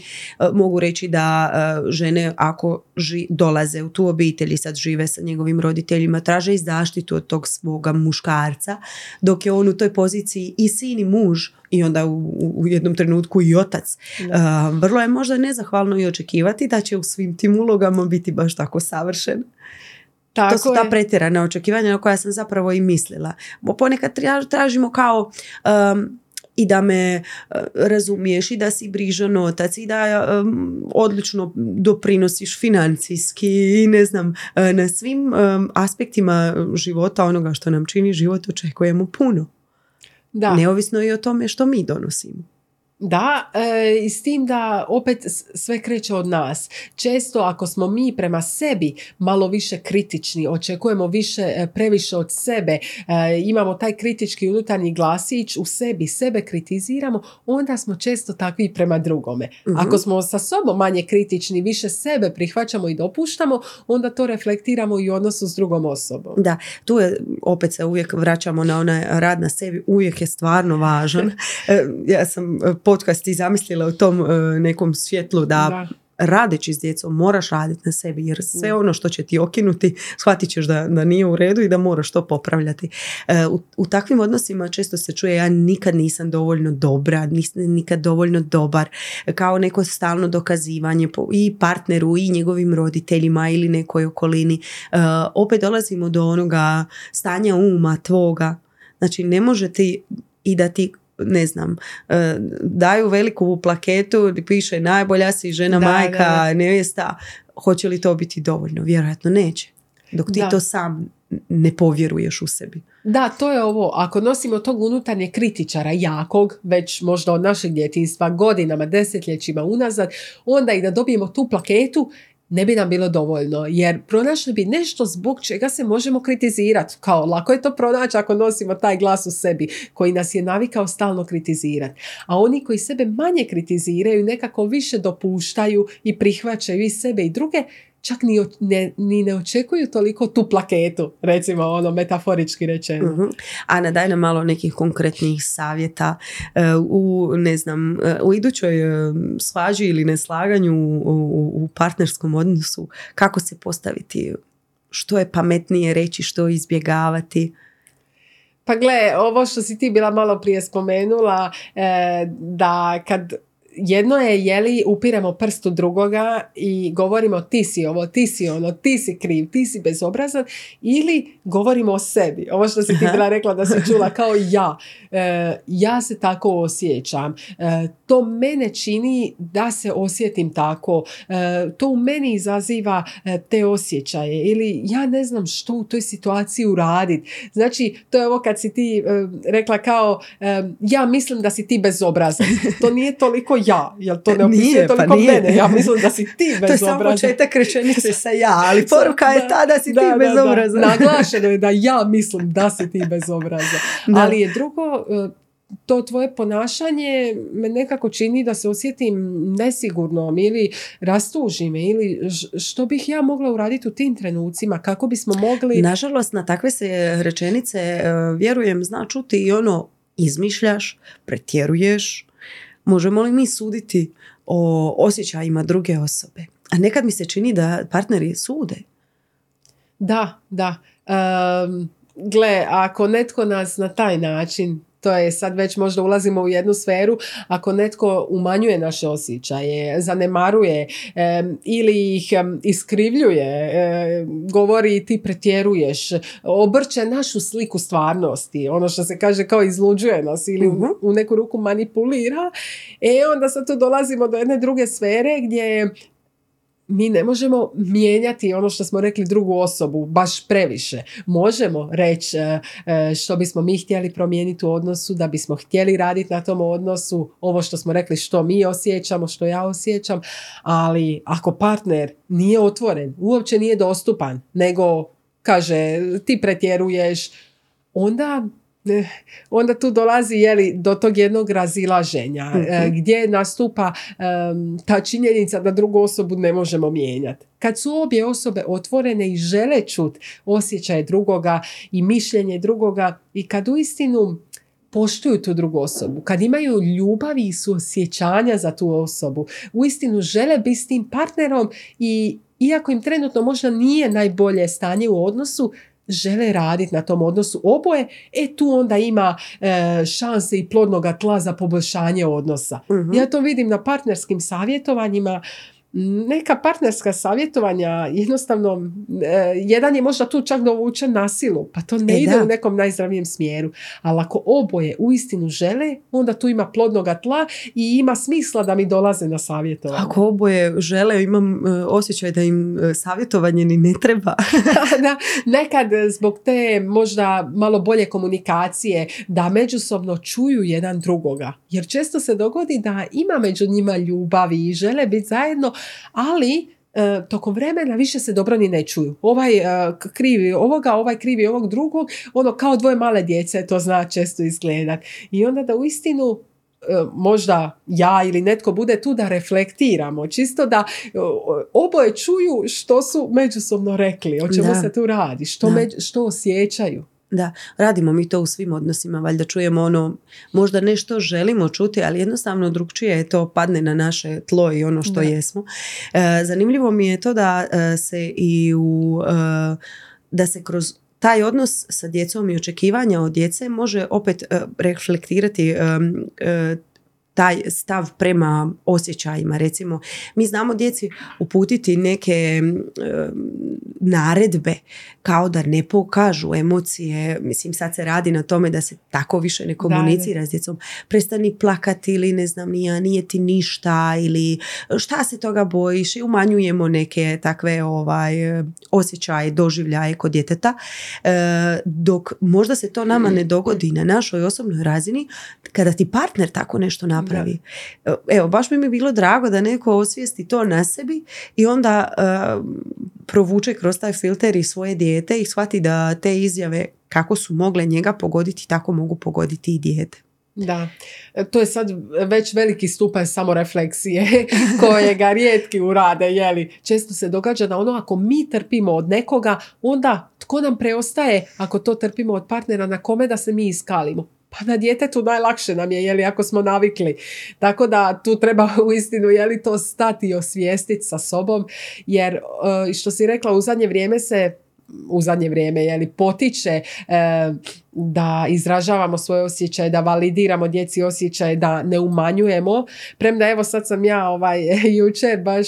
mogu reći da žene ako dolaze u tu obitelj i sad žive sa njegovim roditeljima, traže i zaštitu od tog svoga muškarca, dok je on u toj poziciji i sin i muž i onda u, u jednom trenutku i otac. vrlo je možda nezahvalno i očekivati da će u svim tim ulogama biti baš tako savršen. Tako to su ta pretjerana očekivanja na koja sam zapravo i mislila. Ponekad tražimo kao i da me razumiješ i da si brižan otac i da odlično doprinosiš financijski i ne znam, na svim aspektima života onoga što nam čini život očekujemo puno. Da. Neovisno i o tome što mi donosimo. Da, e, i s tim da opet sve kreće od nas. Često ako smo mi prema sebi malo više kritični, očekujemo više, e, previše od sebe, e, imamo taj kritički unutarnji glasić u sebi, sebe kritiziramo, onda smo često takvi prema drugome. Mhm. Ako smo sa sobom manje kritični, više sebe prihvaćamo i dopuštamo, onda to reflektiramo i u odnosu s drugom osobom. Da, tu je, opet se uvijek vraćamo na onaj rad na sebi, uvijek je stvarno važan. ja sam podcast i zamislila u tom e, nekom svjetlu da, da radeći s djecom moraš raditi na sebi jer sve ono što će ti okinuti shvatit ćeš da, da nije u redu i da moraš to popravljati. E, u, u, takvim odnosima često se čuje ja nikad nisam dovoljno dobra, nisam nikad dovoljno dobar, kao neko stalno dokazivanje i partneru i njegovim roditeljima ili nekoj okolini. E, opet dolazimo do onoga stanja uma tvoga. Znači ne može ti i da ti ne znam, e, daju veliku plaketu piše najbolja si žena, majka, da. nevjesta, hoće li to biti dovoljno? Vjerojatno neće. Dok ti to sam ne povjeruješ u sebi. Da, to je ovo. Ako nosimo tog unutarnje kritičara jakog, već možda od našeg djetinstva, godinama, desetljećima unazad, onda i da dobijemo tu plaketu, ne bi nam bilo dovoljno jer pronašli bi nešto zbog čega se možemo kritizirati. Kao lako je to pronaći ako nosimo taj glas u sebi koji nas je navikao stalno kritizirati. A oni koji sebe manje kritiziraju nekako više dopuštaju i prihvaćaju i sebe i druge čak ni, ne, ni ne očekuju toliko tu plaketu, recimo ono metaforički rečeno. Uh-huh. Ana, daj nam malo nekih konkretnih savjeta e, u, ne znam, e, u idućoj e, svađi ili neslaganju u, u partnerskom odnosu, kako se postaviti, što je pametnije reći, što izbjegavati. Pa gle, ovo što si ti bila malo prije spomenula, da kad jedno je je li upiremo prstu drugoga i govorimo ti si ovo, ti si ono, ti si kriv, ti si bezobrazan ili govorimo o sebi. Ovo što si ti bila rekla da si čula kao ja. E, ja se tako osjećam. E, to mene čini da se osjetim tako. E, to u meni izaziva te osjećaje ili ja ne znam što u toj situaciji uraditi. Znači, to je ovo kad si ti rekla kao ja mislim da si ti bezobrazan. To nije toliko ja, jel to ne Nije, opisuje pa toliko nije. mene, ja mislim da si ti To je samo bezobrazan. početak rečenice sa ja, ali poruka je ta da si ti bezobrazan. Naglašeno je da ja mislim da si ti bezobrazan. Da. Ali je drugo, e, to tvoje ponašanje me nekako čini da se osjetim nesigurnom ili rastuži me ili što bih ja mogla uraditi u tim trenucima, kako bismo mogli... Nažalost, na takve se rečenice, e, vjerujem, zna čuti i ono izmišljaš, pretjeruješ. Možemo li mi suditi o osjećajima druge osobe? A nekad mi se čini da partneri sude. Da, da. Ehm, gle, ako netko nas na taj način to je sad već možda ulazimo u jednu sferu, ako netko umanjuje naše osjećaje, zanemaruje em, ili ih iskrivljuje, em, govori ti pretjeruješ, obrće našu sliku stvarnosti, ono što se kaže kao izluđuje nas ili u- Mhm. u neku ruku manipulira, e onda sad tu dolazimo do jedne druge sfere gdje mi ne možemo mijenjati ono što smo rekli drugu osobu baš previše. Možemo reći e, e, što bismo mi htjeli promijeniti u odnosu, da bismo htjeli raditi na tom odnosu, ovo što smo rekli što mi osjećamo, što ja osjećam, ali ako partner nije otvoren, uopće nije dostupan, nego kaže ti pretjeruješ, onda onda tu dolazi jeli, do tog jednog razilaženja Mhm. gdje nastupa em, ta činjenica da drugu osobu ne možemo mijenjati. Kad su obje osobe otvorene i žele čut osjećaje drugoga i mišljenje drugoga i kad uistinu poštuju tu drugu osobu, kad imaju ljubavi i suosjećanja za tu osobu, uistinu žele biti s tim partnerom i iako im trenutno možda nije najbolje stanje u odnosu, žele raditi na tom odnosu oboje, e tu onda ima e, šanse i plodnoga tla za poboljšanje odnosa. Mhm. Ja to vidim na partnerskim savjetovanjima. Neka partnerska savjetovanja jednostavno, e, jedan je možda tu čak dovučen na silu, pa to ne E, ide da. u nekom najzdravijem smjeru. Ali ako oboje uistinu žele, onda tu ima plodnoga tla i ima smisla da mi dolaze na savjetovanje. Ako oboje žele, imam e, osjećaj da im e, savjetovanje ni ne treba. da, nekad zbog te možda malo bolje komunikacije da međusobno čuju jedan drugoga. Jer često se dogodi da ima među njima ljubavi i žele biti zajedno, ali e, tokom vremena više se dobro ni ne čuju. Ovaj e, krivi ovoga, ovaj krivi ovog drugog, ono kao dvoje male djece to zna često izgledat. I onda da uistinu e, možda ja ili netko bude tu da reflektiramo, čisto da e, oboje čuju što su međusobno rekli, o čemu Da. se tu radi, što, Da. među- što osjećaju. Da, radimo mi to u svim odnosima, valjda čujemo ono, možda nešto želimo čuti, ali jednostavno drugčije je to padne na naše tlo i ono što Da. jesmo. E, zanimljivo mi je to da e, se i u, e, da se kroz taj odnos sa djecom i očekivanja od djece može opet e, reflektirati e, e, taj stav prema osjećajima. Recimo, mi znamo djeci uputiti neke e, naredbe kao da ne pokažu emocije. Mislim, sad se radi na tome da se tako više ne komunicira s djecom. Prestani plakati ili ne znam ni ja, nije ti ništa ili šta se toga bojiš i umanjujemo neke takve ovaj, osjećaje, doživljaje kod djeteta. E, dok možda se to nama ne dogodi na našoj osobnoj razini, kada ti partner tako nešto napravi. E, Evo, baš bi mi bilo drago da neko osvijesti to na sebi i onda e, provuče kroz taj filter i svoje dijete i shvati da te izjave kako su mogle njega pogoditi, tako mogu pogoditi i dijete. Da, E, to je sad već veliki stupanj samorefleksije kojega rijetki urade, jeli. Često se događa da ono ako mi trpimo od nekoga, onda tko nam preostaje ako to trpimo od partnera, na kome da se mi iskalimo? Pa na djetetu najlakše nam je, jeli, ako smo navikli. Tako da tu treba u istinu, jeli, to stati i osvijestiti sa sobom, jer e, što si rekla, u zadnje vrijeme se u zadnje vrijeme jeli, potiče e, da izražavamo svoje osjećaje, da validiramo djeci osjećaje, da ne umanjujemo. Premda evo sad sam ja ovaj, jučer baš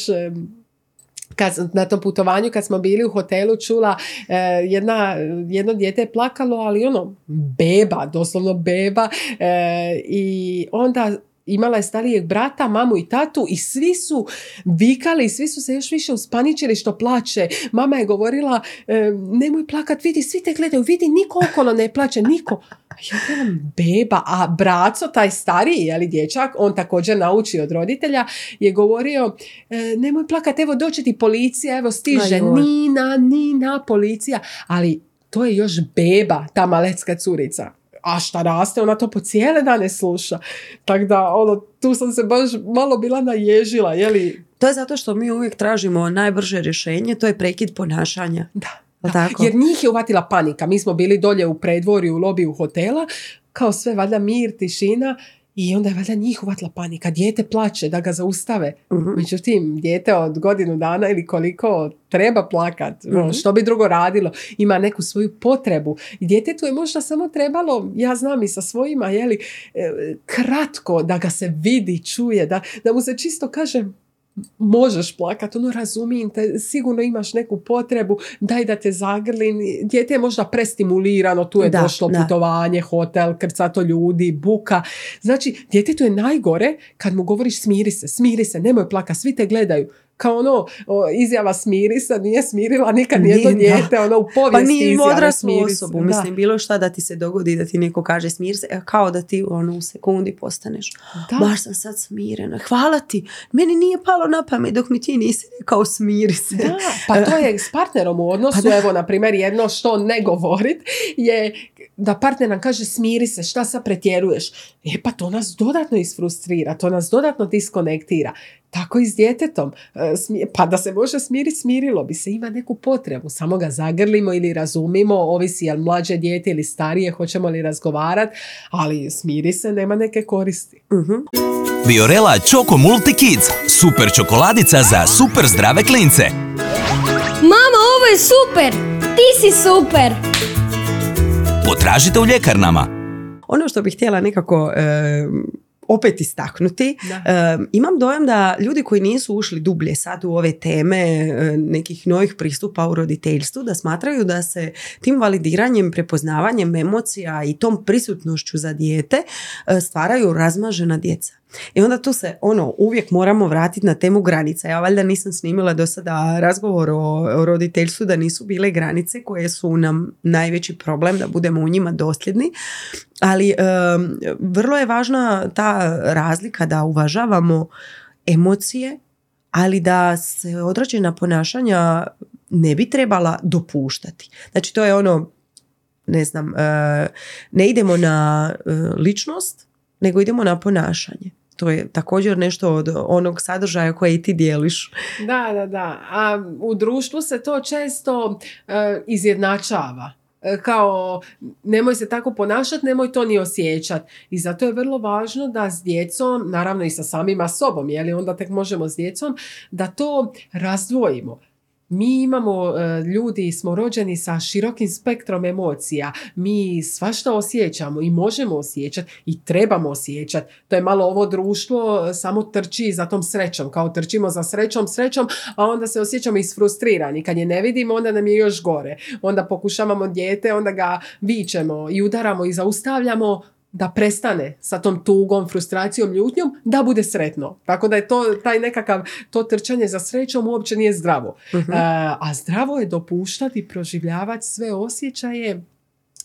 kad, na tom putovanju kad smo bili u hotelu čula e, jedna, jedno dijete je plakalo, ali ono beba, doslovno beba e, i onda imala je starijeg brata, mamu i tatu i svi su vikali, svi su se još više uspaničili što plače. Mama je govorila, e, nemoj plakat, vidi, svi te gledaju, vidi, niko okolo ne plaće, niko. A ja gledam, beba, a braco, taj stariji, jeli, dječak, on također nauči od roditelja, je govorio, e, nemoj plakat, evo doće ti policija, evo stiže. Nina, Nina, policija, ali to je još beba, ta malecka curica. A šta raste, ona to po cijele dane sluša. Tako da, ono, tu sam se baš malo bila naježila, jeli? To je zato što mi uvijek tražimo najbrže rješenje, to je prekid ponašanja. Da. Jel tako? Jer njih je uvatila panika. Mi smo bili dolje u predvorju, u lobiju hotela, kao sve, valjda mir, tišina, i onda je valjda njih uvatila panika. Dijete plaće da ga zaustave. Mhm. Međutim, dijete od godinu dana ili koliko treba plakat. Mhm. Što bi drugo radilo? Ima neku svoju potrebu. I djetetu je možda samo trebalo, ja znam i sa svojima, jeli, e, kratko da ga se vidi, čuje, da, da mu se čisto kaže možeš plakat, ono razumijem te, sigurno imaš neku potrebu, daj da te zagrlim. Dijete je možda prestimulirano, tu je Da, došlo da. putovanje, hotel, krcato ljudi, buka. Znači, djetetu je najgore kad mu govoriš smiri se, smiri se, nemoj plaka, svi te gledaju. Kao ono, o, izjava smiri se, nije smirila nikad Nije, da. dijete, ono u povijesti Pa nije odraslu smiri osobu, Da. mislim, bilo šta da ti se dogodi, da ti neko kaže smir se, kao da ti ono, u sekundi postaneš. Da. Baš sam sad smirena, hvala ti, meni nije palo na pamet dok mi ti nisi rekao smiri se. Da, pa to je s partnerom u odnosu, Pa evo na primjer jedno što ne govorit je da partner nam kaže smiri se, šta sad pretjeruješ. E pa to nas dodatno isfrustrira, to nas dodatno diskonektira. Tako i s djetetom. E, Pa da se može smiriti, smirilo bi se. Ima neku potrebu. Samo ga zagrlimo ili razumimo, ovisi jel mlađe dijete ili starije, hoćemo li razgovarati, ali smiri se, nema neke koristi. Mhm. Biorela Choco Multi Kids. Super čokoladica za super zdrave klince. Mama, ovo je super! Ti si super! Potražite u ljekarnama. Ono što bih htjela nekako e, opet istaknuti, Da. imam dojam da ljudi koji nisu ušli dublje sad u ove teme e, nekih novih pristupa u roditeljstvu, da smatraju da se tim validiranjem, prepoznavanjem emocija i tom prisutnošću za dijete e, stvaraju razmažena djeca. I onda tu se ono uvijek moramo vratiti na temu granica. Ja valjda nisam snimila do sada razgovor o, roditeljstvu da nisu bile granice koje su nam najveći problem da budemo u njima dosljedni. Ali em, vrlo je važna ta razlika da uvažavamo emocije, ali da se određena ponašanja ne bi trebala dopuštati. Znači to je ono, ne znam, e, ne idemo na e, ličnost, nego idemo na ponašanje. To je također nešto od onog sadržaja koje i ti dijeliš. Da, da, da. A u društvu se to često e, izjednačava. E, kao nemoj se tako ponašati, nemoj to ni osjećati. I zato je vrlo važno da s djecom, naravno i sa samima sobom, je onda tek možemo s djecom, da to razdvojimo. Mi imamo, e, ljudi smo rođeni sa širokim spektrom emocija. Mi svašta osjećamo i možemo osjećati i trebamo osjećati. To je malo ovo društvo e, samo trči za tom srećom. Kao trčimo za srećom, srećom, a onda se osjećamo isfrustrirani. Kad je ne vidimo, onda nam je još gore. Onda pokušavamo dijete, onda ga vičemo i udaramo i zaustavljamo da prestane sa tom tugom, frustracijom, ljutnjom, da bude sretno. Tako da je to, taj nekakav, to trčanje za srećom uopće nije zdravo. Mhm. E, a zdravo je dopuštati proživljavati sve osjećaje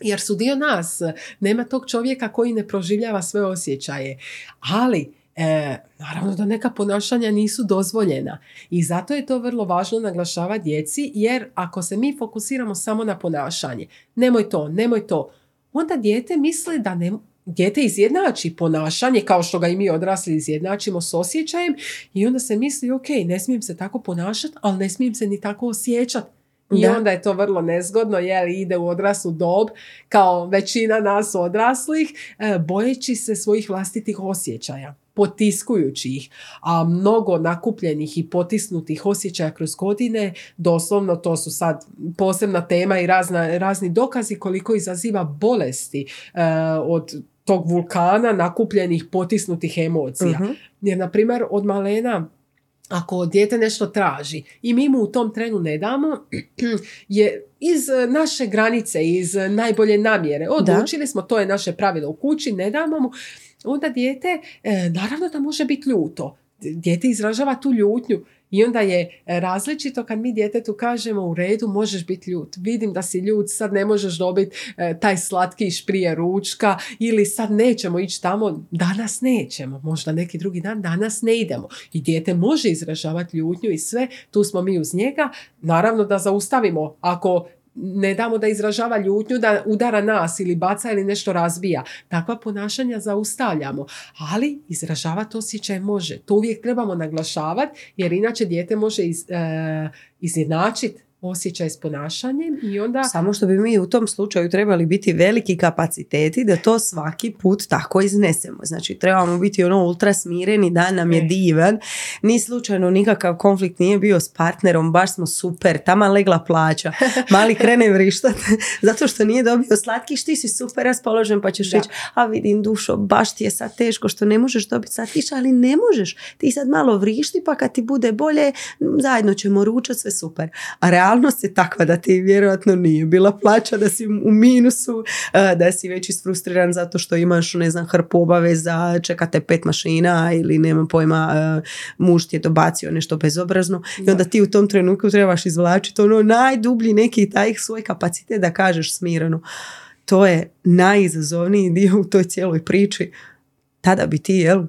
jer su dio nas. Nema tog čovjeka koji ne proživljava sve osjećaje. Ali, e, naravno da neka ponašanja nisu dozvoljena. I zato je to vrlo važno naglašavati djeci, jer ako se mi fokusiramo samo na ponašanje, nemoj to, nemoj to, onda dijete misli da ne, dijete izjednači ponašanje kao što ga i mi odrasli izjednačimo s osjećajem i onda se misli ok, ne smijem se tako ponašati, ali ne smijem se ni tako osjećati. I Da. onda je to vrlo nezgodno jer ide u odraslu dob kao većina nas odraslih e, bojeći se svojih vlastitih osjećaja potiskujući ih, a mnogo nakupljenih i potisnutih osjećaja kroz godine, doslovno to su sad posebna tema i razna, razni dokazi koliko izaziva bolesti e, od tog vulkana nakupljenih potisnutih emocija. Mhm. Jer, na primjer, od malena ako dijete nešto traži i mi mu u tom trenu ne damo, je iz e, naše granice, iz e, najbolje namjere. Odlučili smo, to je naše pravilo u kući, ne damo mu. onda dijete, e, naravno da može biti ljuto. Dijete izražava tu ljutnju i onda je različito kad mi djetetu kažemo u redu možeš biti ljut. Vidim da si ljut, sad ne možeš dobiti e, taj slatkiš prije ručka ili sad nećemo ići tamo, danas nećemo. Možda neki drugi dan, danas ne idemo. I dijete može izražavati ljutnju i sve, tu smo mi uz njega. Naravno da zaustavimo ako ne damo da izražava ljutnju, da udara nas ili baca ili nešto razbija. Takva ponašanja zaustavljamo, ali izražavati osjećaj može. To uvijek trebamo naglašavati jer inače dijete može iz, e, izjednačiti osjećaj s ponašanjem i onda... Samo što bi mi u tom slučaju trebali biti veliki kapaciteti da to svaki put tako iznesemo. Znači trebamo biti ono ultra smireni, da nam je e. divan, ni slučajno nikakav konflikt nije bio s partnerom, baš smo super, tamo legla plaća, mali krene vrištat zato što nije dobio slatki, ti si super raspoložen pa ćeš reći, a vidim dušo, baš ti je sad teško što ne možeš dobiti slatkiš, ali ne možeš, ti sad malo vrišti pa kad ti bude bolje, zajedno ćemo ručati, sve super. A realnost je takva da ti vjerojatno nije bila plaća, da si u minusu, da si već isfrustriran zato što imaš, ne znam, hrpu obaveza, čekate pet mašina ili nema pojma, muž ti je dobacio nešto bezobrazno i onda ti u tom trenutku trebaš izvlačiti ono najdublji neki taj svoj kapacitet da kažeš smireno. To je najizazovniji dio u toj cijeloj priči. Tada bi ti, jel,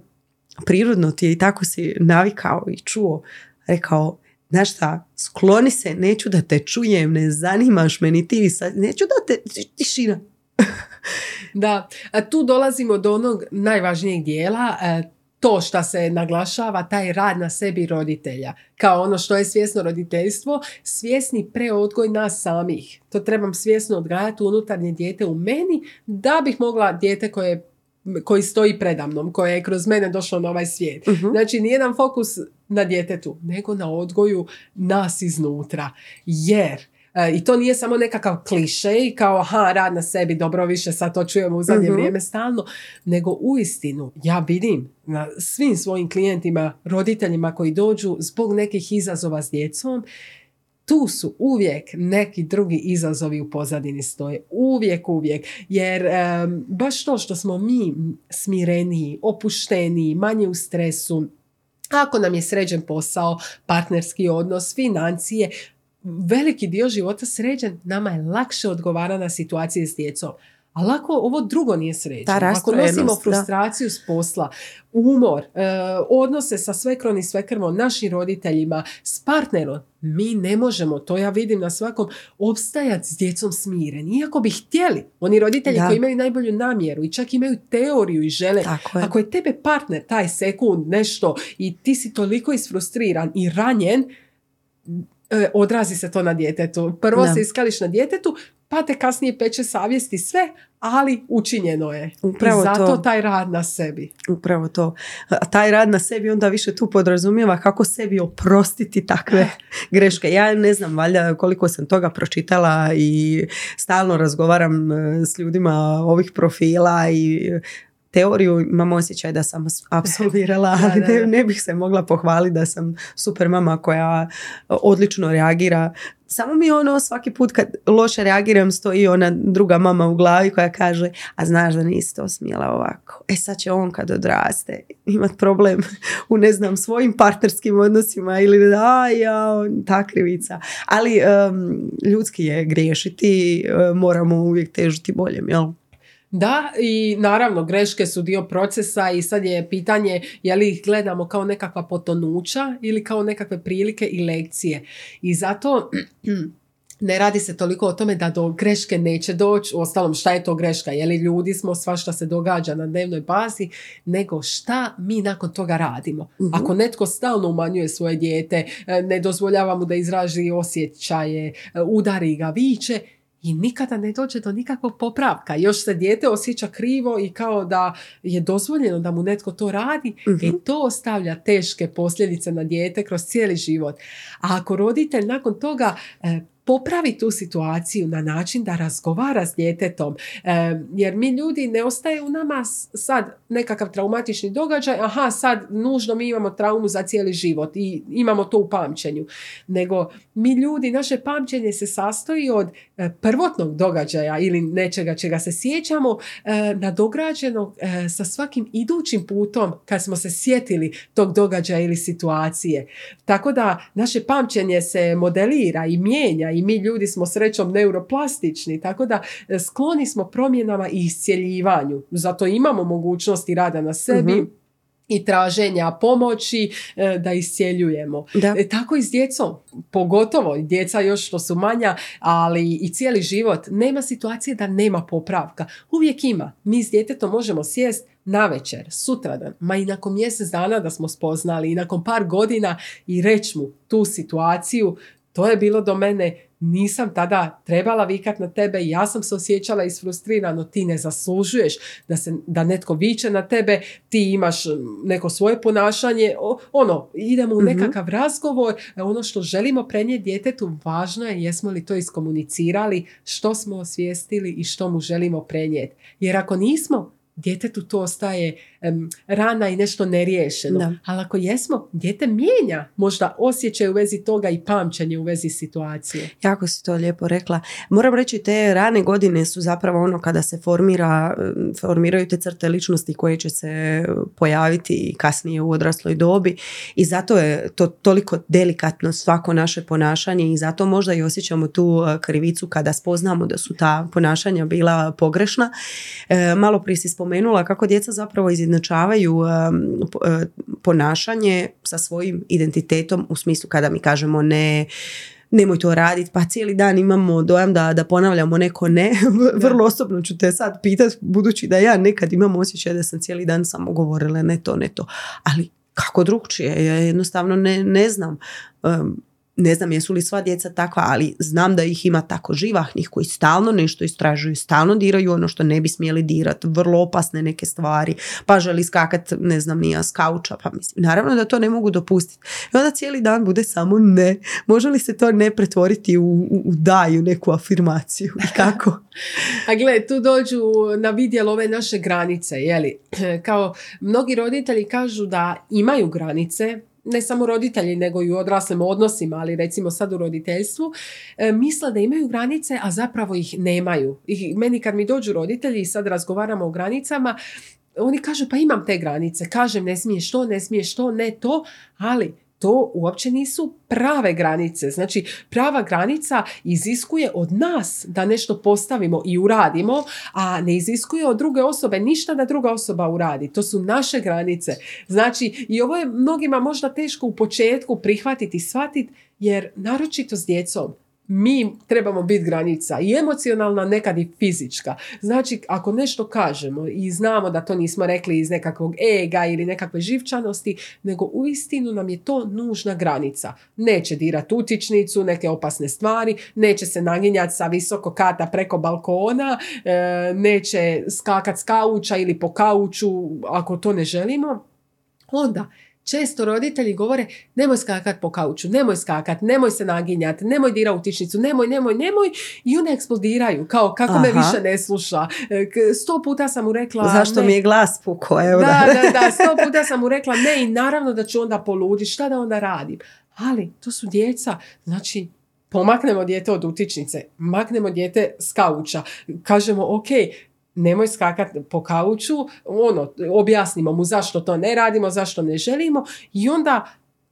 prirodno ti je i tako si navikao i čuo, rekao, znaš šta, skloni se, neću da te čujem, ne zanimaš me ni ti, neću da te, tišina. da, a tu dolazimo do onog najvažnijeg dijela, e, to što se naglašava, taj rad na sebi roditelja, kao ono što je svjesno roditeljstvo, svjesni preodgoj nas samih. To trebam svjesno odgajati unutarnje dijete u meni da bih mogla dijete koje koji stoji predamnom, koje je kroz mene došlo na ovaj svijet. uh Znači, nijedan fokus na djetetu, nego na odgoju nas iznutra. Jer e, i to nije samo nekakav klišej kao aha, rad na sebi, dobro više sad to čujemo u zadnje uh vrijeme stalno, nego uistinu ja vidim na svim svojim klijentima, roditeljima koji dođu zbog nekih izazova s djecom, tu su uvijek neki drugi izazovi u pozadini stoje. Uvijek, uvijek. Jer baš to što smo mi smireniji, opušteniji, manje u stresu, ako nam je sređen posao, partnerski odnos, financije, veliki dio života sređen, nama je lakše odgovara na situacije s djecom. Ali ako ovo drugo nije sređeno, ako nosimo frustraciju s posla, umor, e, odnose sa svekrom i svekrvom, našim roditeljima, s partnerom, mi ne možemo, to ja vidim na svakom, obstajati s djecom smiren. Iako bi htjeli, oni roditelji koji imaju najbolju namjeru i čak imaju teoriju i žele, ako je tebe partner taj sekund nešto i ti si toliko isfrustriran i ranjen, odrazi se to na djetetu. Prvo se iskališ na djetetu, pa te kasnije peče savjesti sve, ali učinjeno je. Upravo I zato to. taj rad na sebi. Upravo to. A taj rad na sebi onda više tu podrazumijeva kako sebi oprostiti takve greške. Ja ne znam valjda koliko sam toga pročitala i stalno razgovaram e, s ljudima ovih profila i teoriju imam osjećaj da sam apsolvirala, ali ne, ne bih se mogla pohvaliti da sam super mama koja odlično reagira. Samo mi ono svaki put kad loše reagiram stoji ona druga mama u glavi koja kaže a znaš da nisi to smjela ovako. E sad će on kad odraste imat problem u ne znam svojim partnerskim odnosima ili da ja ta krivica. Ali ljudski je griješiti, moramo uvijek težiti boljem, jel? Da, i naravno greške su dio procesa i sad je pitanje je li ih gledamo kao nekakva potonuća ili kao nekakve prilike i lekcije. I zato ne radi se toliko o tome da do greške neće doći, u ostalom šta je to greška, je li ljudi smo, sva šta se događa na dnevnoj bazi, nego šta mi nakon toga radimo. Mhm. Ako netko stalno umanjuje svoje dijete, e, ne dozvoljava mu da izraži osjećaje, e, udari ga, viće, i nikada ne dođe do nikakvog popravka. Još se dijete osjeća krivo i kao da je dozvoljeno da mu netko to radi uh i to ostavlja teške posljedice na dijete kroz cijeli život. A ako roditelj nakon toga e, popravi tu situaciju na način da razgovara s djetetom. E, jer mi ljudi ne ostaje u nama sad nekakav traumatični događaj, aha sad nužno mi imamo traumu za cijeli život i imamo to u pamćenju. Nego mi ljudi, naše pamćenje se sastoji od e, prvotnog događaja ili nečega čega se sjećamo e, nadograđenog e, sa svakim idućim putom kad smo se sjetili tog događaja ili situacije. Tako da naše pamćenje se modelira i mijenja i mi ljudi smo srećom neuroplastični, tako da skloni smo promjenama i iscjeljivanju. Zato imamo mogućnosti rada na sebi, mhm. i traženja pomoći e, da iscjeljujemo. Da. E, tako i s djecom, pogotovo djeca još što su manja, ali i cijeli život. Nema situacije da nema popravka. Uvijek ima. Mi s djetetom možemo sjest na večer, sutradan, ma i nakon mjesec dana da smo spoznali i nakon par godina i reći mu tu situaciju, to je bilo do mene, nisam tada trebala vikat na tebe, ja sam se osjećala isfrustrirano, ti ne zaslužuješ da, se, da netko viče na tebe, ti imaš neko svoje ponašanje, ono, idemo u mhm. nekakav razgovor, ono što želimo prenijeti djetetu, važno je jesmo li to iskomunicirali, što smo osvijestili i što mu želimo prenijeti. Jer ako nismo, djetetu to ostaje rana i nešto neriješeno. Da. Ali ako jesmo, dijete mijenja možda osjećaj u vezi toga i pamćenje u vezi situacije. Jako si to lijepo rekla. Moram reći, te rane godine su zapravo ono kada se formira, formiraju te crte ličnosti koje će se pojaviti kasnije u odrasloj dobi i zato je to toliko delikatno svako naše ponašanje i zato možda i osjećamo tu e, krivicu kada spoznamo da su ta ponašanja bila pogrešna. E, malo prije si spomenula kako djeca zapravo izjednačavaju e, ponašanje sa svojim identitetom u smislu kada mi kažemo ne nemoj to raditi, pa cijeli dan imamo dojam da, da ponavljamo neko ne. Vrlo osobno ću te sad pitati, budući da ja nekad imam osjećaj da sam cijeli dan samo govorila ne to, ne to. Ali kako drugčije, ja jednostavno ne, ne znam ne znam jesu li sva djeca takva, ali znam da ih ima tako živahnih koji stalno nešto istražuju, stalno diraju ono što ne bi smjeli dirati, vrlo opasne neke stvari, pa želi skakat, ne znam, nija s kauča, pa mislim, naravno da to ne mogu dopustiti. I onda cijeli dan bude samo ne. Može li se to ne pretvoriti u, u, u daju, neku afirmaciju i kako? A gle, tu dođu na vidjelo ove naše granice, jeli? Kao mnogi roditelji kažu da imaju granice, ne samo roditelji nego i u odraslim odnosima, ali recimo sad u roditeljstvu, e, misle da imaju granice, a zapravo ih nemaju. I meni kad mi dođu roditelji i sad razgovaramo o granicama, oni kažu pa imam te granice, kažem ne smiješ to, ne smiješ to, ne to, ali to uopće nisu prave granice. Znači, prava granica iziskuje od nas da nešto postavimo i uradimo, a ne iziskuje od druge osobe ništa da druga osoba uradi. To su naše granice. Znači, i ovo je mnogima možda teško u početku prihvatiti, shvatiti, jer naročito s djecom, mi trebamo biti granica i emocionalna, nekad i fizička. Znači, ako nešto kažemo i znamo da to nismo rekli iz nekakvog ega ili nekakve živčanosti, nego uistinu nam je to nužna granica. Neće dirati utičnicu, neke opasne stvari, neće se naginjati sa visoko kata preko balkona, e, neće skakat s kauča ili po kauču ako to ne želimo. Onda Često roditelji govore nemoj skakat po kauču, nemoj skakat, nemoj se naginjati, nemoj dira u tičnicu, nemoj, nemoj, nemoj i one eksplodiraju kao kako me više ne sluša. E, sto puta sam mu rekla Zašto mi je glas puko? Evo da, da, da, sto puta sam mu rekla ne i naravno da ću onda poluditi, šta da onda radim? Ali to su djeca, znači pomaknemo dijete od utičnice, maknemo dijete s kauča, kažemo ok, nemoj skakati po kauču, ono, objasnimo mu zašto to ne radimo, zašto ne želimo i onda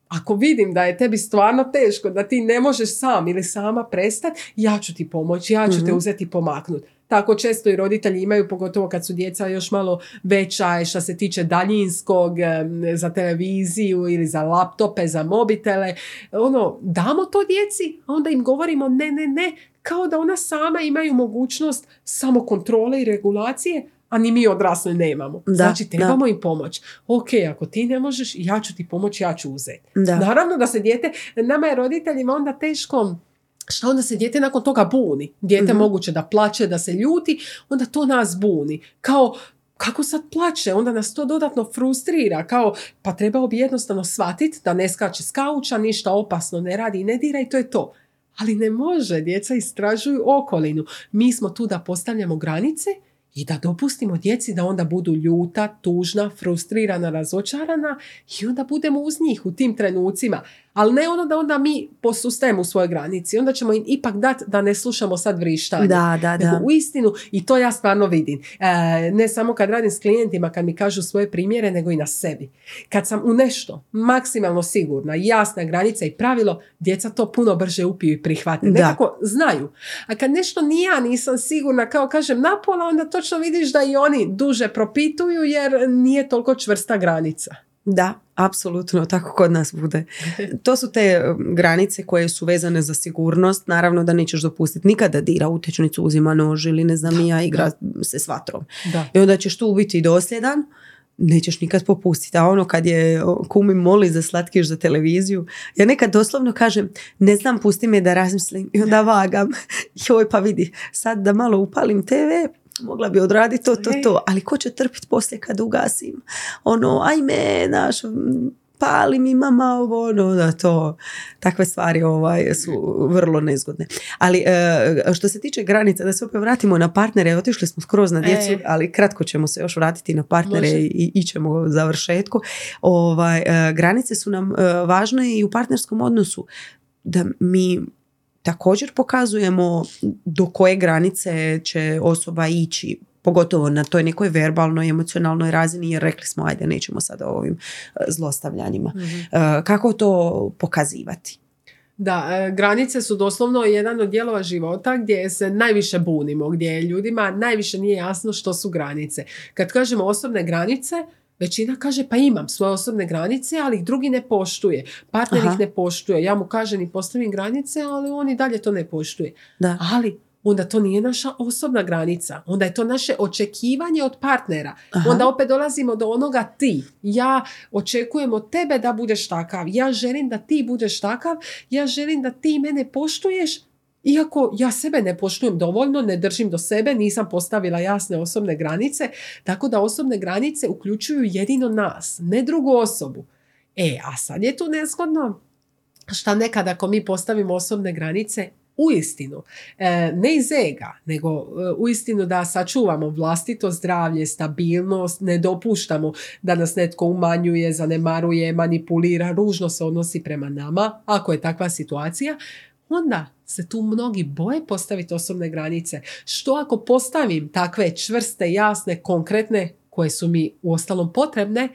ako vidim da je tebi stvarno teško, da ti ne možeš sam ili sama prestati, ja ću ti pomoći, ja ću te mhm. uzeti pomaknuti. Tako često i roditelji imaju, pogotovo kad su djeca još malo veća što se tiče daljinskog za televiziju ili za laptope, za mobitele. Ono, damo to djeci, a onda im govorimo ne, ne, ne, kao da ona sama imaju mogućnost samo kontrole i regulacije, a ni mi odrasli nemamo. Da, znači, trebamo im pomoć. Ok, ako ti ne možeš, ja ću ti pomoći, ja ću uzeti. Naravno da se dijete, nama je roditeljima onda teško što onda se dijete nakon toga buni. Dijete mm moguće da plaće, da se ljuti, onda to nas buni. Kao, kako sad plaće, onda nas to dodatno frustrira, kao pa trebao bi jednostavno shvatiti da ne skače s kauča, ništa opasno ne radi i ne dira i to je to. Ali ne može, djeca istražuju okolinu. Mi smo tu da postavljamo granice i da dopustimo djeci da onda budu ljuta, tužna, frustrirana, razočarana i onda budemo uz njih u tim trenucima. Ali ne ono da onda mi posustajemo u svojoj granici. Onda ćemo im ipak dati da ne slušamo sad vrištanje. Da, da, da. u istinu, i to ja stvarno vidim. E, ne samo kad radim s klijentima, kad mi kažu svoje primjere, nego i na sebi. Kad sam u nešto maksimalno sigurna, jasna granica i pravilo, djeca to puno brže upiju i prihvate. Nekako znaju. A kad nešto ni ja nisam sigurna, kao kažem napola, onda točno vidiš da i oni duže propituju jer nije toliko čvrsta granica. Da, apsolutno, tako kod nas bude. To su te um, granice koje su vezane za sigurnost. Naravno da nećeš dopustiti nikada dira utečnicu, uzima nož ili ne znam ja, igra se s vatrom. Da. I onda ćeš tu biti dosljedan, nećeš nikad popustiti. A ono kad je kumi moli za slatkiš za televiziju, ja nekad doslovno kažem, ne znam, pusti me da razmislim i onda vagam. Joj, pa vidi, sad da malo upalim TV, mogla bi odraditi to, to, to, ali ko će trpiti poslije kad ugasim? Ono, ajme, naš, pali mi mama ovo, ono, da to, takve stvari ovaj, su vrlo nezgodne. Ali e, što se tiče granica, da se opet vratimo na partnere, otišli smo skroz na djecu, e. ali kratko ćemo se još vratiti na partnere i ićemo završetku. Ovaj, e, granice su nam važne i u partnerskom odnosu da mi također pokazujemo do koje granice će osoba ići pogotovo na toj nekoj verbalnoj, emocionalnoj razini jer rekli smo ajde nećemo sada o ovim e, zlostavljanjima. Mhm. E, kako to pokazivati? Da, e, granice su doslovno jedan od dijelova života gdje se najviše bunimo, gdje ljudima najviše nije jasno što su granice. Kad kažemo osobne granice, Većina kaže pa imam svoje osobne granice, ali ih drugi ne poštuje. Partner ih ne poštuje. Ja mu kažem i postavim granice, ali on i dalje to ne poštuje. Da. Ali onda to nije naša osobna granica. Onda je to naše očekivanje od partnera. Onda opet dolazimo do onoga ti. Ja očekujem od tebe da budeš takav. Ja želim da ti budeš takav. Ja želim da ti mene poštuješ iako ja sebe ne poštujem dovoljno, ne držim do sebe, nisam postavila jasne osobne granice, tako da osobne granice uključuju jedino nas, ne drugu osobu. E, a sad je tu nezgodno šta nekada ako mi postavimo osobne granice, u istinu, e, ne iz ega, nego e, u istinu da sačuvamo vlastito zdravlje, stabilnost, ne dopuštamo da nas netko umanjuje, zanemaruje, manipulira, ružno se odnosi prema nama, ako je takva situacija, onda se tu mnogi boje postaviti osobne granice. Što ako postavim takve čvrste, jasne, konkretne, koje su mi u ostalom potrebne,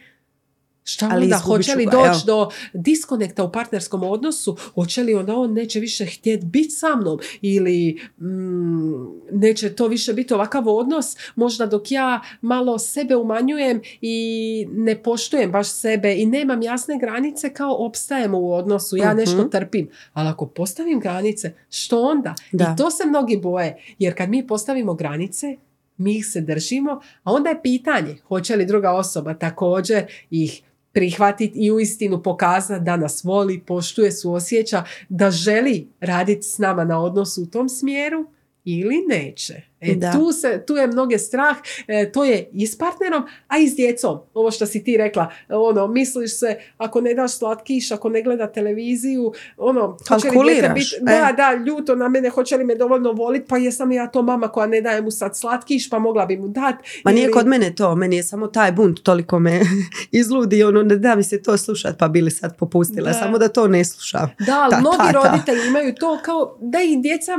Šta Ali onda, hoće li doći do diskonekta u partnerskom odnosu, hoće li onda on neće više htjeti biti sa mnom? Ili mm, neće to više biti ovakav odnos, možda dok ja malo sebe umanjujem i ne poštujem baš sebe i nemam jasne granice kao opstajemo u odnosu, ja nešto mhm. trpim. Ali ako postavim granice, što onda? I to se mnogi boje, jer kad mi postavimo granice, mi ih se držimo, a onda je pitanje hoće li druga osoba također ih prihvatiti i uistinu pokazati da nas voli, poštuje, suosjeća, da želi raditi s nama na odnosu u tom smjeru ili neće. E, tu, se, tu je mnoge strah, e, to je i s partnerom, a i s djecom. Ovo što si ti rekla, ono, misliš se, ako ne daš slatkiš, ako ne gleda televiziju, ono, hoće li biti, da, e. da, ljuto na mene, hoće li me dovoljno voliti, pa jesam ja to mama koja ne daje mu sad slatkiš, pa mogla bi mu dati. Ma nije kod mene to, meni je samo taj bunt toliko me izludi, ono, ne da mi se to slušat, pa bili sad popustila, samo da to ne slušam. Da, ali mnogi roditelji imaju to kao da i djeca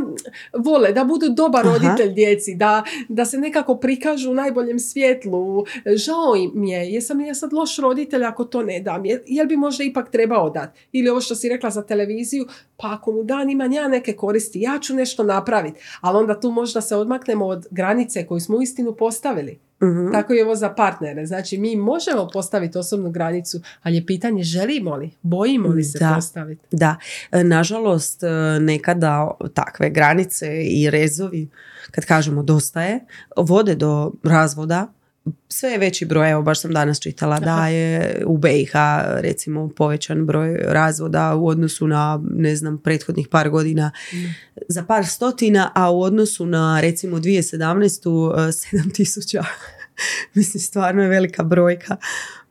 vole, da budu dobar roditelj djeci, da, da se nekako prikažu u najboljem svjetlu. Žao im je, jesam li ja sad loš roditelj ako to ne dam, jel bi možda ipak trebao dati? Ili ovo što si rekla za televiziju, pa ako mu dan ima ja neke koristi, ja ću nešto napraviti. Ali onda tu možda se odmaknemo od granice koju smo istinu postavili. uh Tako je ovo za partnere. Znači mi možemo postaviti osobnu granicu, ali je pitanje želimo li, bojimo li se da, postaviti. Da, e, nažalost e, nekada takve granice i rezovi kad kažemo dosta je, vode do razvoda, sve je veći broj, evo baš sam danas čitala da je u BiH recimo povećan broj razvoda u odnosu na ne znam prethodnih par godina. Mm. za par stotina, a u odnosu na recimo 2017. 7000 mislim stvarno je velika brojka.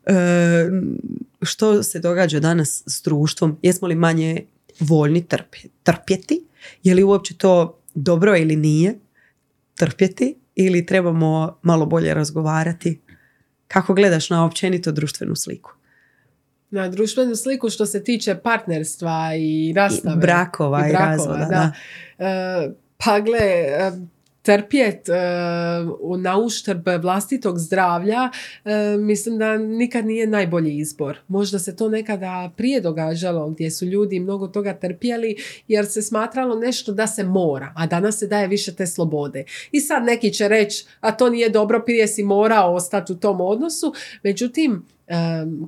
E, što se događa danas s društvom? Jesmo li manje voljni trpjeti? Je li uopće to dobro ili nije trpjeti ili trebamo malo bolje razgovarati? Kako gledaš na općenito društvenu sliku? Na društvenu sliku što se tiče partnerstva i rastave. I brakova i, razvoda, da. E, pa gle, trpjet e, na uštrb vlastitog zdravlja e, mislim da nikad nije najbolji izbor. Možda se to nekada prije događalo gdje su ljudi mnogo toga trpjeli jer se smatralo nešto da se mora, a danas se daje više te slobode. I sad neki će reći, a to nije dobro, prije si morao ostati u tom odnosu, međutim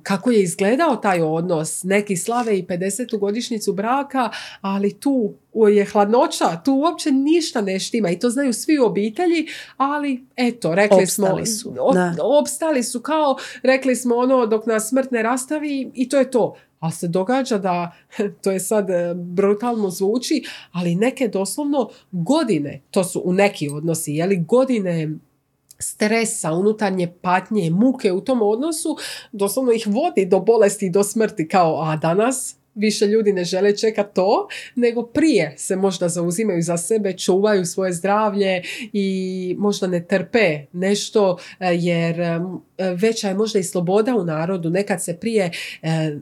kako je izgledao taj odnos. Neki slave i 50. godišnjicu braka, ali tu je hladnoća, tu uopće ništa ne štima i to znaju svi u obitelji, ali eto, rekli opstali smo, su. opstali su kao, rekli smo ono dok nas smrt ne rastavi i to je to. Ali se događa da, to je sad e, brutalno zvuči, ali neke doslovno godine, to su u neki odnosi, je li godine stresa, unutarnje patnje, muke u tom odnosu, doslovno ih vodi do bolesti i do smrti kao, a danas više ljudi ne žele čekati to, nego prije se možda zauzimaju za sebe, čuvaju svoje zdravlje i možda ne trpe nešto e, jer e, veća je možda i sloboda u narodu. Nekad se prije e,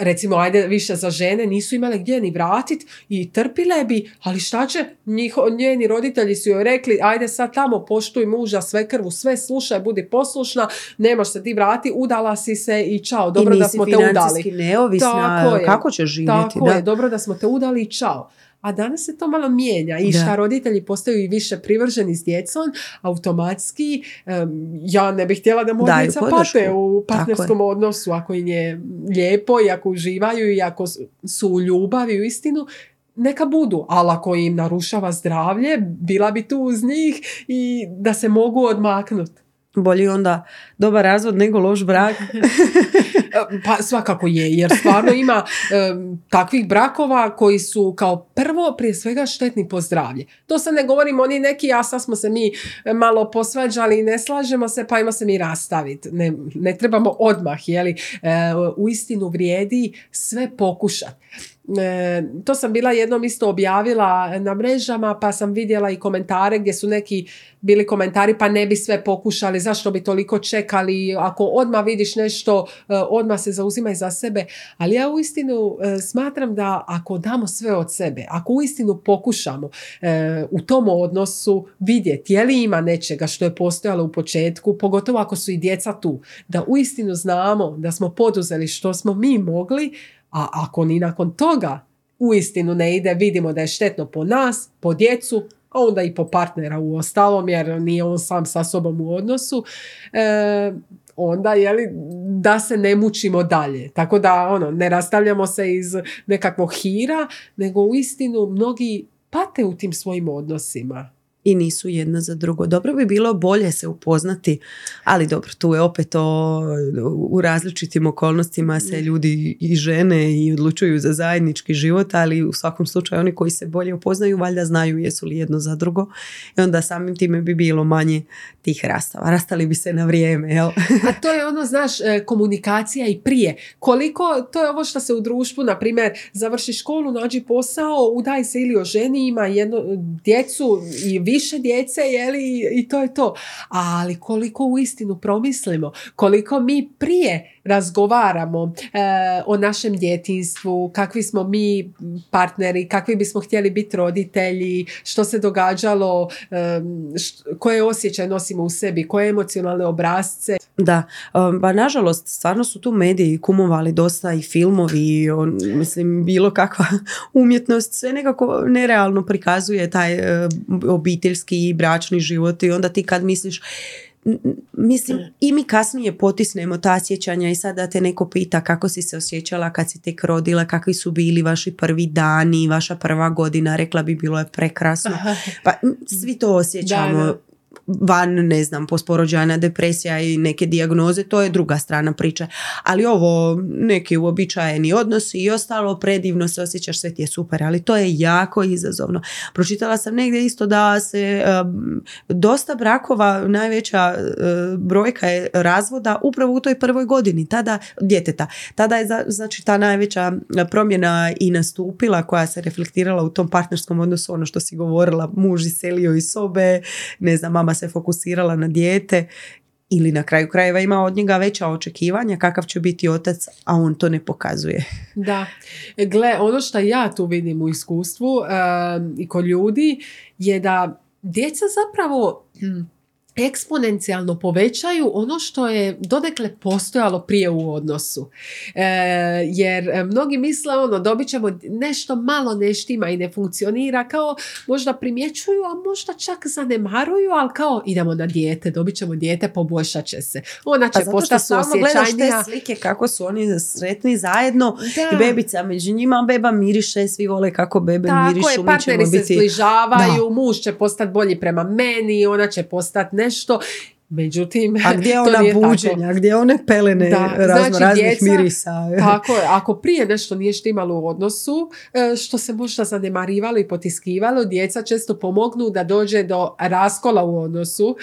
recimo ajde više za žene nisu imale gdje ni vratit i trpile bi, ali šta će njiho, njeni roditelji su joj rekli ajde sad tamo poštuj muža sve krvu, sve slušaj, budi poslušna, nemaš se ti vrati, udala si se i čao, dobro da smo te udali. neovisna, tako je, kako ćeš živjeti? Tako da. je, dobro da smo te udali i čao. A danas se to malo mijenja i šta roditelji postaju i više privrženi s djecom, automatski ja ne bih htjela da moja djeca pate u partnerskom odnosu ako im je lijepo i ako uživaju i ako su u ljubavi u istinu, neka budu, ali ako im narušava zdravlje, bila bi tu uz njih i da se mogu odmaknuti. Bolji onda dobar razvod nego loš brak. pa svakako je, jer stvarno ima takvih brakova koji su kao prvo prije svega štetni po zdravlje. To se ne govorimo oni neki, a sad smo se mi malo posvađali i ne slažemo se, pa ima se mi rastaviti. Ne, ne trebamo odmah, jeli, e, u istinu vrijedi sve pokušati. E, to sam bila jednom isto objavila na mrežama pa sam vidjela i komentare gdje su neki bili komentari pa ne bi sve pokušali, zašto bi toliko čekali, ako odmah vidiš nešto, e, odmah se zauzimaj za sebe. Ali ja uistinu e, smatram da ako damo sve od sebe, ako uistinu pokušamo u tom odnosu vidjeti je li ima nečega što je postojalo u početku, pogotovo ako su i djeca tu, da uistinu znamo da smo poduzeli što smo mi mogli, a ako ni nakon toga uistinu ne ide, vidimo da je štetno po nas, po djecu, a onda i po partnera u ostalom, jer nije on sam sa sobom u odnosu, e, onda je li da se ne mučimo dalje. Tako da ono, ne rastavljamo se iz nekakvog hira, nego uistinu mnogi pate u tim svojim odnosima i nisu jedna za drugo. Dobro bi bilo bolje se upoznati, ali dobro, tu je opet to u različitim okolnostima se ljudi i žene i odlučuju za zajednički život, ali u svakom slučaju oni koji se bolje upoznaju valjda znaju jesu li jedno za drugo i onda samim time bi bilo manje tih rastava. Rastali bi se na vrijeme, jel? A to je ono, znaš, e, komunikacija i prije. Koliko, to je ovo što se u društvu, na primjer, završi školu, nađi posao, udaj se ili o ženi, ima jednu djecu i više djece, jeli, i to je to. Ali koliko u istinu promislimo, koliko mi prije razgovaramo e, o našem djetinstvu, kakvi smo mi partneri, kakvi bismo htjeli biti roditelji, što se događalo, e, koje osjećaje nosimo u sebi, koje emocionalne obrazce. Da, pa nažalost stvarno su tu mediji kumovali dosta i filmovi, on, mislim bilo kakva umjetnost, sve nekako nerealno prikazuje taj e, obiteljski i bračni život i onda ti kad misliš mislim i mi kasnije potisnemo ta sjećanja i sad da te neko pita kako si se osjećala kad si tek rodila, kakvi su bili vaši prvi dani, vaša prva godina, rekla bi bilo je prekrasno. Pa svi to osjećamo. Van, ne znam, posporođajna depresija i neke dijagnoze, to je druga strana priče. Ali ovo, neki uobičajeni odnosi i ostalo, predivno se osjećaš, sve ti je super, ali to je jako izazovno. Pročitala sam negdje isto da se dosta brakova, najveća brojka je razvoda upravo u toj prvoj godini, tada djeteta. Tada je znači ta najveća promjena i nastupila koja se reflektirala u tom partnerskom odnosu, ono što si govorila, muž iselio iz sobe, ne znam, mama se fokusirala na dijete ili na kraju krajeva ima od njega veća očekivanja kakav će biti otac, a on to ne pokazuje. Da. E, gle, ono što ja tu vidim u iskustvu i kod ljudi je da djeca zapravo eksponencijalno povećaju ono što je donekle postojalo prije u odnosu. E, jer mnogi misle ono, dobit ćemo nešto malo neštima i ne funkcionira, kao možda primjećuju, a možda čak zanemaruju, ali kao idemo na dijete, dobit ćemo dijete, poboljšat će se. Ona će postati osjećajnija. te slike kako su oni sretni zajedno i bebica među njima, beba miriše, svi vole kako bebe Tako mirišu. Tako je, partneri se biti... zbližavaju, muž će postati bolji prema meni, ona će postati nešto. Međutim, a gdje je ona buđenja, gdje one pelene da, razno, znači, raznih djeca, mirisa. Tako je, ako prije nešto nije štimalo u odnosu, e, što se možda zanemarivalo i potiskivalo, djeca često pomognu da dođe do raskola u odnosu,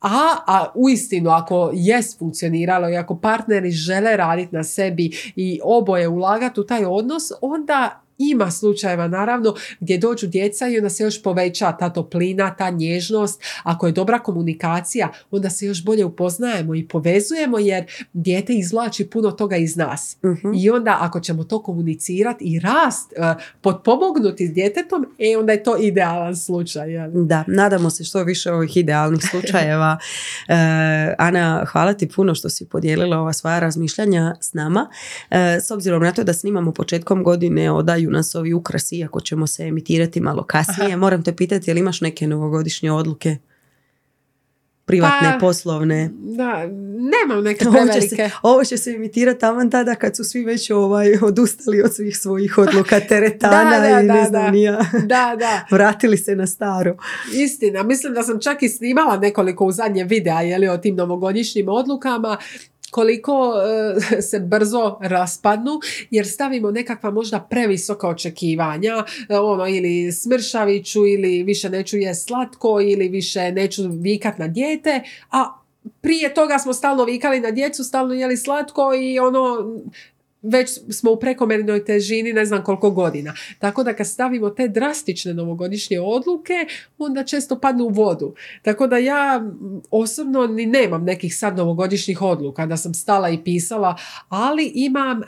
a, a uistinu ako jest funkcioniralo i ako partneri žele raditi na sebi i oboje ulagati u taj odnos, onda ima slučajeva naravno gdje dođu djeca i onda se još poveća ta toplina, ta nježnost. Ako je dobra komunikacija, onda se još bolje upoznajemo i povezujemo jer dijete izvlači puno toga iz nas. Mhm. I onda ako ćemo to komunicirati i rast, uh, potpomognuti s djetetom, e onda je to idealan slučaj. Da, nadamo se što više ovih idealnih slučajeva. uh, Ana, hvala ti puno što si podijelila ova svoja razmišljanja s nama. Uh, s obzirom na to da snimamo početkom godine odaju nas ovi ukrasi, iako ćemo se emitirati malo kasnije. Moram te pitati, jel imaš neke novogodišnje odluke? privatne, pa, poslovne. Da, nemam neke prevelike. Ovo će se, ovo će se emitirati tamo tada kad su svi već ovaj, odustali od svih svojih odluka teretana da, da, i ne znam Da, da. Vratili se na staro. Istina, mislim da sam čak i snimala nekoliko u zadnje videa jeli, o tim novogodišnjim odlukama koliko e, se brzo raspadnu jer stavimo nekakva možda previsoka očekivanja e, ono ili smršaviću ili više neću je slatko ili više neću vikat na dijete a prije toga smo stalno vikali na djecu, stalno jeli slatko i ono već smo u prekomernoj težini ne znam koliko godina. Tako da kad stavimo te drastične novogodišnje odluke, onda često padnu u vodu. Tako da ja osobno ni nemam nekih sad novogodišnjih odluka da sam stala i pisala, ali imam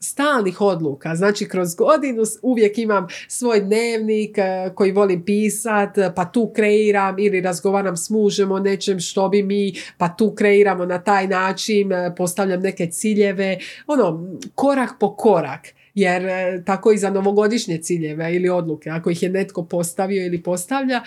stalnih odluka. Znači kroz godinu uvijek imam svoj dnevnik eh, koji volim pisat, pa tu kreiram ili razgovaram s mužem o nečem što bi mi, pa tu kreiramo na taj način, eh, postavljam neke ciljeve, ono, korak po korak jer eh, tako i za novogodišnje ciljeve ili odluke, ako ih je netko postavio ili postavlja,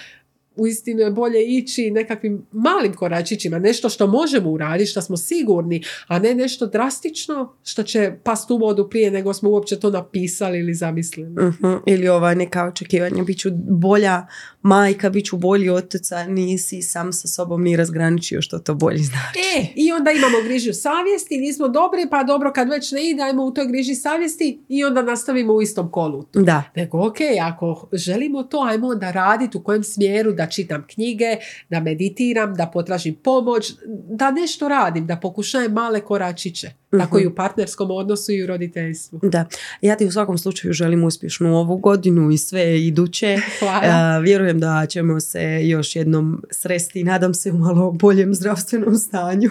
uistinu je bolje ići nekakvim malim koračićima, nešto što možemo uraditi, što smo sigurni, a ne nešto drastično što će past u vodu prije nego smo uopće to napisali ili zamislili. uh Ili ova neka očekivanja, bit ću bolja majka, bit ću bolji otac, a nisi sam sa sobom ni razgraničio što to bolji znači. E, i onda imamo grižu savjesti, nismo dobri, pa dobro kad već ne idemo u toj griži savjesti i onda nastavimo u istom kolu. Da. Nego, ok, ako želimo to, ajmo onda raditi u kojem smjeru da čitam knjige, da meditiram, da potražim pomoć, da nešto radim, da pokušajem male koračiće. Tako i u partnerskom odnosu i u roditeljstvu. Da, ja ti u svakom slučaju želim uspješnu ovu godinu i sve iduće. Hvala. vjerujem da ćemo se još jednom sresti, nadam se u malo boljem zdravstvenom stanju.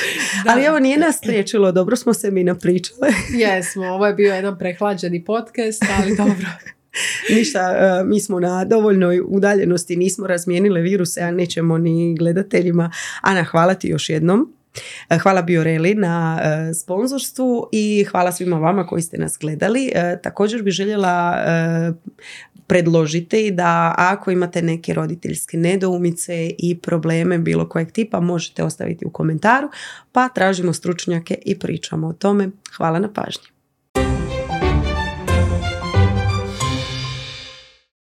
Ali evo nije nas spriječilo, dobro smo se mi napričale. Jesmo, ovo je bio jedan prehlađeni podcast, ali dobro. Ništa, e, mi smo na dovoljnoj udaljenosti, nismo razmijenile viruse, a nećemo ni gledateljima. Ana, hvala ti još jednom. E, hvala Bioreli na e, sponzorstvu i hvala svima vama koji ste nas gledali. Također bi željela predložiti da ako imate neke roditeljske nedoumice i probleme bilo kojeg tipa možete ostaviti u komentaru pa tražimo stručnjake i pričamo o tome. Hvala na pažnji.